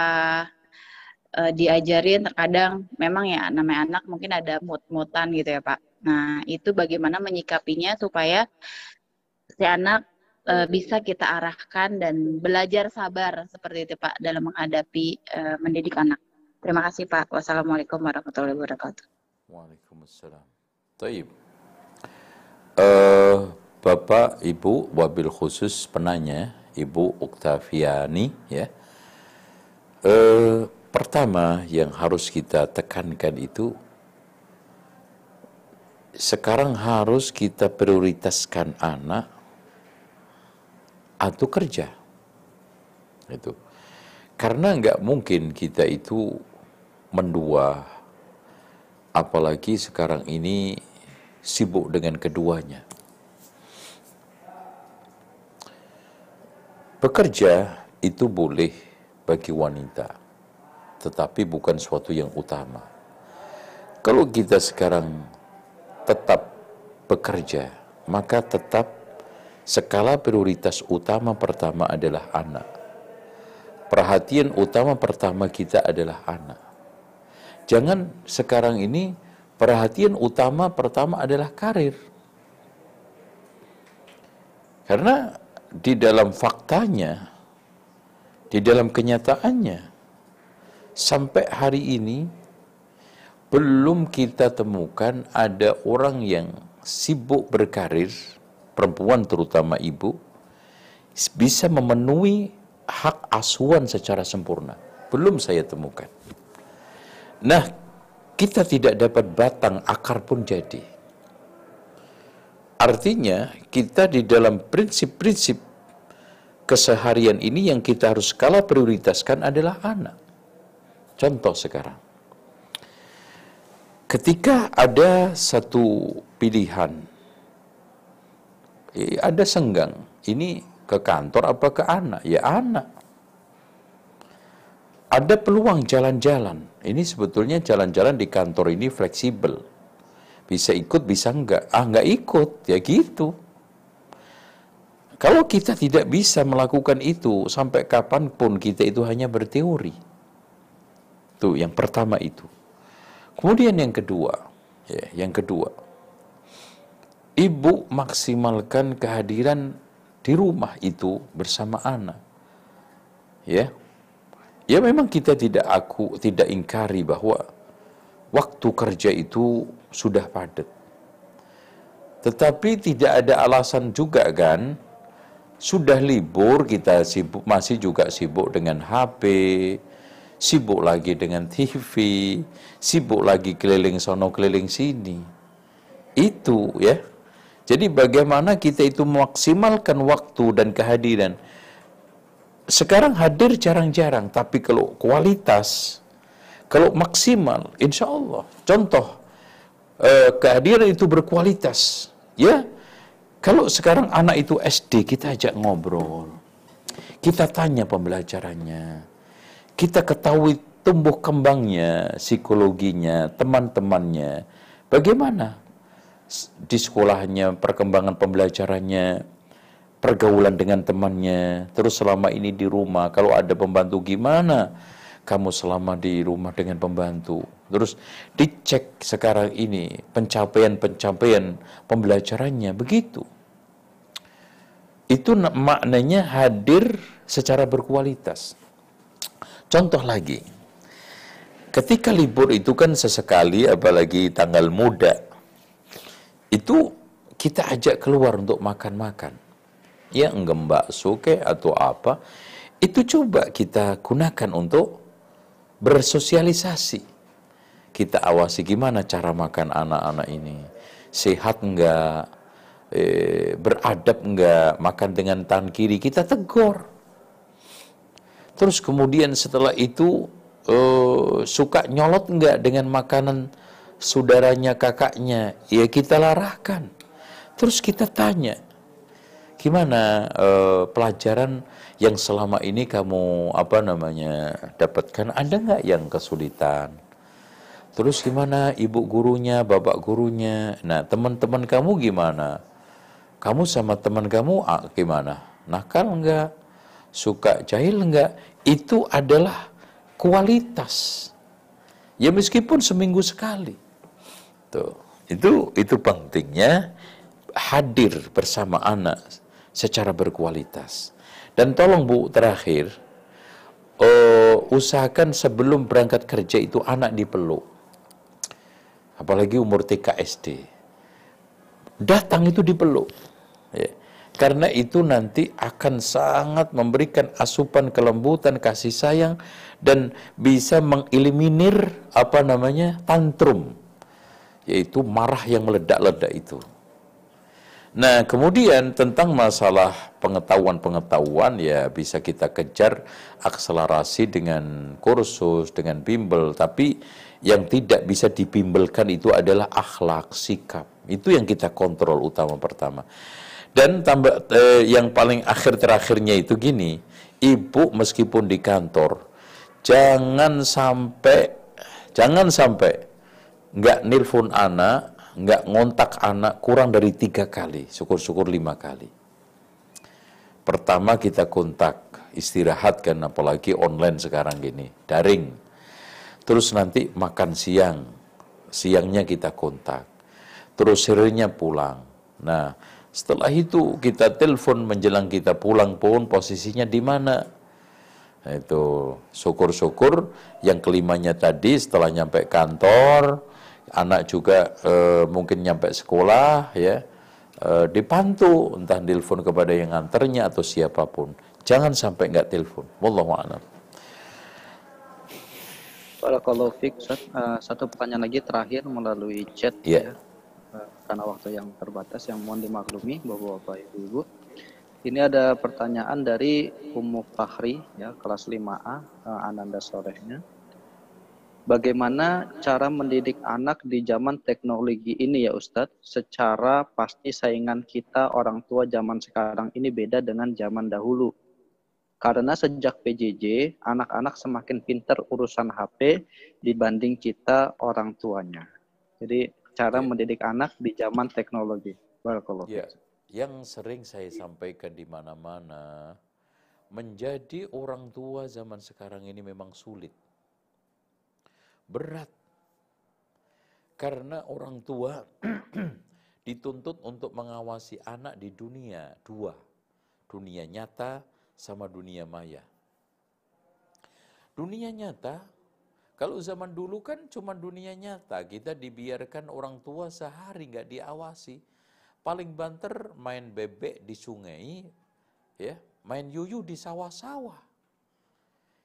uh, diajarin terkadang memang ya namanya anak mungkin ada mut-mutan gitu ya pak. Nah itu bagaimana menyikapinya supaya si anak uh, bisa kita arahkan dan belajar sabar seperti itu Pak dalam menghadapi uh, mendidik anak. Terima kasih Pak. Wassalamualaikum warahmatullahi wabarakatuh. Waalaikumsalam. Taib. Uh, Bapak, Ibu, wabil khusus penanya, Ibu Oktaviani, ya. Uh, pertama yang harus kita tekankan itu sekarang harus kita prioritaskan anak atau kerja. Itu. Karena nggak mungkin kita itu mendua, apalagi sekarang ini sibuk dengan keduanya. Bekerja itu boleh bagi wanita, tetapi bukan suatu yang utama. Kalau kita sekarang tetap bekerja, maka tetap skala prioritas utama pertama adalah anak. Perhatian utama pertama kita adalah anak. Jangan sekarang ini perhatian utama pertama adalah karir. Karena di dalam faktanya, di dalam kenyataannya, sampai hari ini belum kita temukan ada orang yang sibuk berkarir perempuan terutama ibu bisa memenuhi hak asuhan secara sempurna. Belum saya temukan. Nah, kita tidak dapat batang, akar pun jadi. Artinya, kita di dalam prinsip-prinsip keseharian ini yang kita harus skala prioritaskan adalah anak. Contoh sekarang. Ketika ada satu pilihan ada senggang. Ini ke kantor apa ke anak? Ya anak. Ada peluang jalan-jalan. Ini sebetulnya jalan-jalan di kantor ini fleksibel. Bisa ikut, bisa enggak. Ah, enggak ikut. Ya gitu. Kalau kita tidak bisa melakukan itu, sampai kapan pun kita itu hanya berteori. Tuh, yang pertama itu. Kemudian yang kedua, ya, yang kedua, ibu maksimalkan kehadiran di rumah itu bersama anak. Ya. Ya memang kita tidak aku tidak ingkari bahwa waktu kerja itu sudah padat. Tetapi tidak ada alasan juga kan sudah libur kita sibuk masih juga sibuk dengan HP, sibuk lagi dengan TV, sibuk lagi keliling sono keliling sini Itu ya. Jadi bagaimana kita itu memaksimalkan waktu dan kehadiran. Sekarang hadir jarang-jarang, tapi kalau kualitas, kalau maksimal, insya Allah. Contoh, eh, kehadiran itu berkualitas. Ya, kalau sekarang anak itu SD, kita ajak ngobrol. Kita tanya pembelajarannya. Kita ketahui tumbuh kembangnya, psikologinya, teman-temannya. Bagaimana di sekolahnya, perkembangan pembelajarannya, pergaulan dengan temannya, terus selama ini di rumah, kalau ada pembantu gimana kamu selama di rumah dengan pembantu. Terus dicek sekarang ini pencapaian-pencapaian pembelajarannya begitu. Itu maknanya hadir secara berkualitas. Contoh lagi, ketika libur itu kan sesekali apalagi tanggal muda, itu kita ajak keluar untuk makan-makan. Ya enggak bakso ke atau apa, itu coba kita gunakan untuk bersosialisasi kita awasi gimana cara makan anak-anak ini. Sehat enggak, eh, beradab enggak, makan dengan tangan kiri, kita tegur. Terus kemudian setelah itu eh, suka nyolot enggak dengan makanan saudaranya, kakaknya, ya kita larahkan. Terus kita tanya, gimana eh, pelajaran yang selama ini kamu apa namanya dapatkan ada nggak yang kesulitan? Terus gimana ibu gurunya, bapak gurunya? Nah, teman-teman kamu gimana? Kamu sama teman kamu ah, gimana? Nakal enggak? Suka jahil enggak? Itu adalah kualitas. Ya meskipun seminggu sekali. Tuh. Itu itu pentingnya hadir bersama anak secara berkualitas. Dan tolong Bu terakhir uh, usahakan sebelum berangkat kerja itu anak dipeluk apalagi umur TK SD. Datang itu dipeluk. Ya. Karena itu nanti akan sangat memberikan asupan kelembutan, kasih sayang, dan bisa mengeliminir apa namanya tantrum, yaitu marah yang meledak-ledak itu. Nah, kemudian tentang masalah pengetahuan-pengetahuan ya bisa kita kejar akselerasi dengan kursus, dengan bimbel, tapi yang tidak bisa dibimbelkan itu adalah akhlak, sikap. Itu yang kita kontrol utama pertama. Dan tambah eh, yang paling akhir terakhirnya itu gini, ibu meskipun di kantor jangan sampai jangan sampai nggak nilfon anak, nggak ngontak anak kurang dari tiga kali, syukur-syukur lima kali. Pertama kita kontak istirahat kan apalagi online sekarang gini, daring Terus nanti makan siang, siangnya kita kontak. Terus sorenya pulang. Nah, setelah itu kita telepon menjelang kita pulang pun posisinya di mana. Nah, itu syukur-syukur yang kelimanya tadi setelah nyampe kantor, anak juga e, mungkin nyampe sekolah ya, e, dipantu entah telepon kepada yang nganternya atau siapa pun. Jangan sampai nggak telepon. Wallahu a'lam. Barakallahu fiik, uh, satu pertanyaan lagi terakhir melalui chat yeah. ya. Uh, karena waktu yang terbatas yang mohon dimaklumi Bapak-bapak Ibu-ibu. Ini ada pertanyaan dari Ummu Fahri ya, kelas 5A, uh, Ananda Sorehnya. Bagaimana cara mendidik anak di zaman teknologi ini ya Ustadz? Secara pasti saingan kita orang tua zaman sekarang ini beda dengan zaman dahulu karena sejak PJJ, anak-anak semakin pintar urusan HP dibanding kita orang tuanya. Jadi cara ya. mendidik anak di zaman teknologi. Barakallah. Ya. Yang sering saya sampaikan di mana-mana, menjadi orang tua zaman sekarang ini memang sulit. Berat. Karena orang tua dituntut untuk mengawasi anak di dunia dua. Dunia nyata sama dunia maya. Dunia nyata, kalau zaman dulu kan cuma dunia nyata, kita dibiarkan orang tua sehari nggak diawasi. Paling banter main bebek di sungai, ya, main yuyu di sawah-sawah.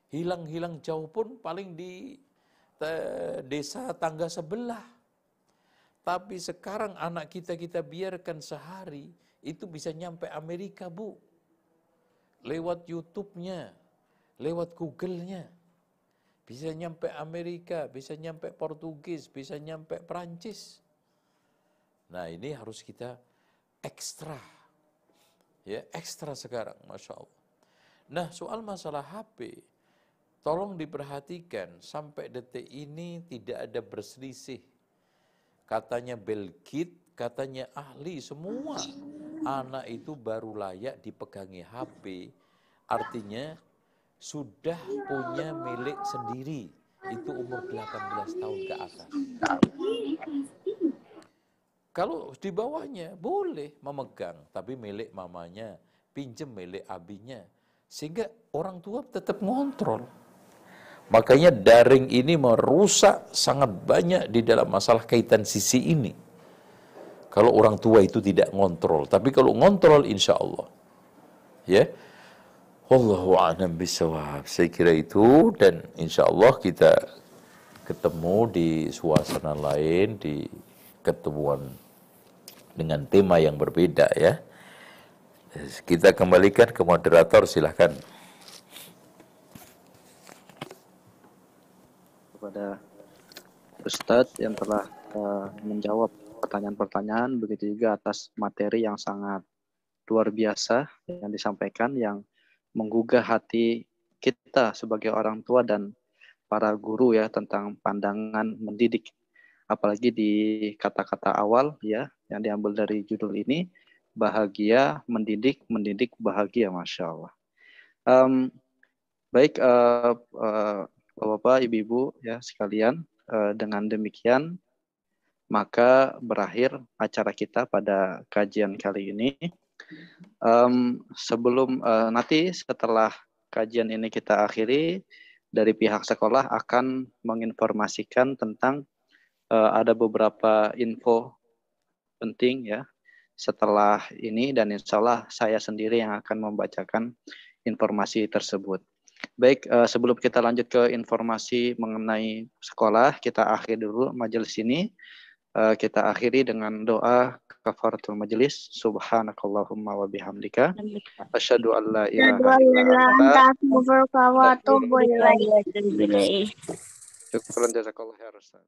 Hilang-hilang jauh pun paling di desa tangga sebelah. Tapi sekarang anak kita kita biarkan sehari itu bisa nyampe Amerika, Bu. Lewat YouTube-nya, lewat Google-nya. Bisa nyampe Amerika, bisa nyampe Portugis, bisa nyampe Perancis. Nah ini harus kita ekstra. Ya, ekstra sekarang, Masya Allah. Nah soal masalah HP, tolong diperhatikan sampai detik ini tidak ada berselisih. Katanya Belkit, katanya ahli, semua anak itu baru layak dipegangi HP. Artinya sudah punya milik sendiri. Itu umur 18 tahun ke atas. Kalau di bawahnya boleh memegang, tapi milik mamanya, pinjem milik abinya. Sehingga orang tua tetap ngontrol. Makanya daring ini merusak sangat banyak di dalam masalah kaitan sisi ini. Kalau orang tua itu tidak ngontrol. Tapi kalau ngontrol insya Allah. Ya. Wallahu a'lam bisawab. Saya kira itu dan insya Allah kita ketemu di suasana lain, di ketemuan dengan tema yang berbeda ya. Kita kembalikan ke moderator silahkan. Kepada Ustadz yang telah uh, menjawab pertanyaan-pertanyaan, begitu juga atas materi yang sangat luar biasa yang disampaikan, yang menggugah hati kita sebagai orang tua dan para guru ya tentang pandangan mendidik. Apalagi di kata-kata awal ya yang diambil dari judul ini bahagia mendidik mendidik bahagia masya Allah. Um, baik uh, uh, bapak ibu-ibu ya sekalian uh, dengan demikian maka berakhir acara kita pada kajian kali ini um, sebelum uh, nanti setelah kajian ini kita akhiri dari pihak sekolah akan menginformasikan tentang uh, ada beberapa info penting ya setelah ini dan insya Allah saya sendiri yang akan membacakan informasi tersebut. Baik, uh, sebelum kita lanjut ke informasi mengenai sekolah, kita akhiri dulu majelis ini. Uh, kita akhiri dengan doa kafaratul majelis. Subhanakallahumma wa bihamdika. Asyhadu an la ilaha illa anta. Syukran jazakallahu khairan.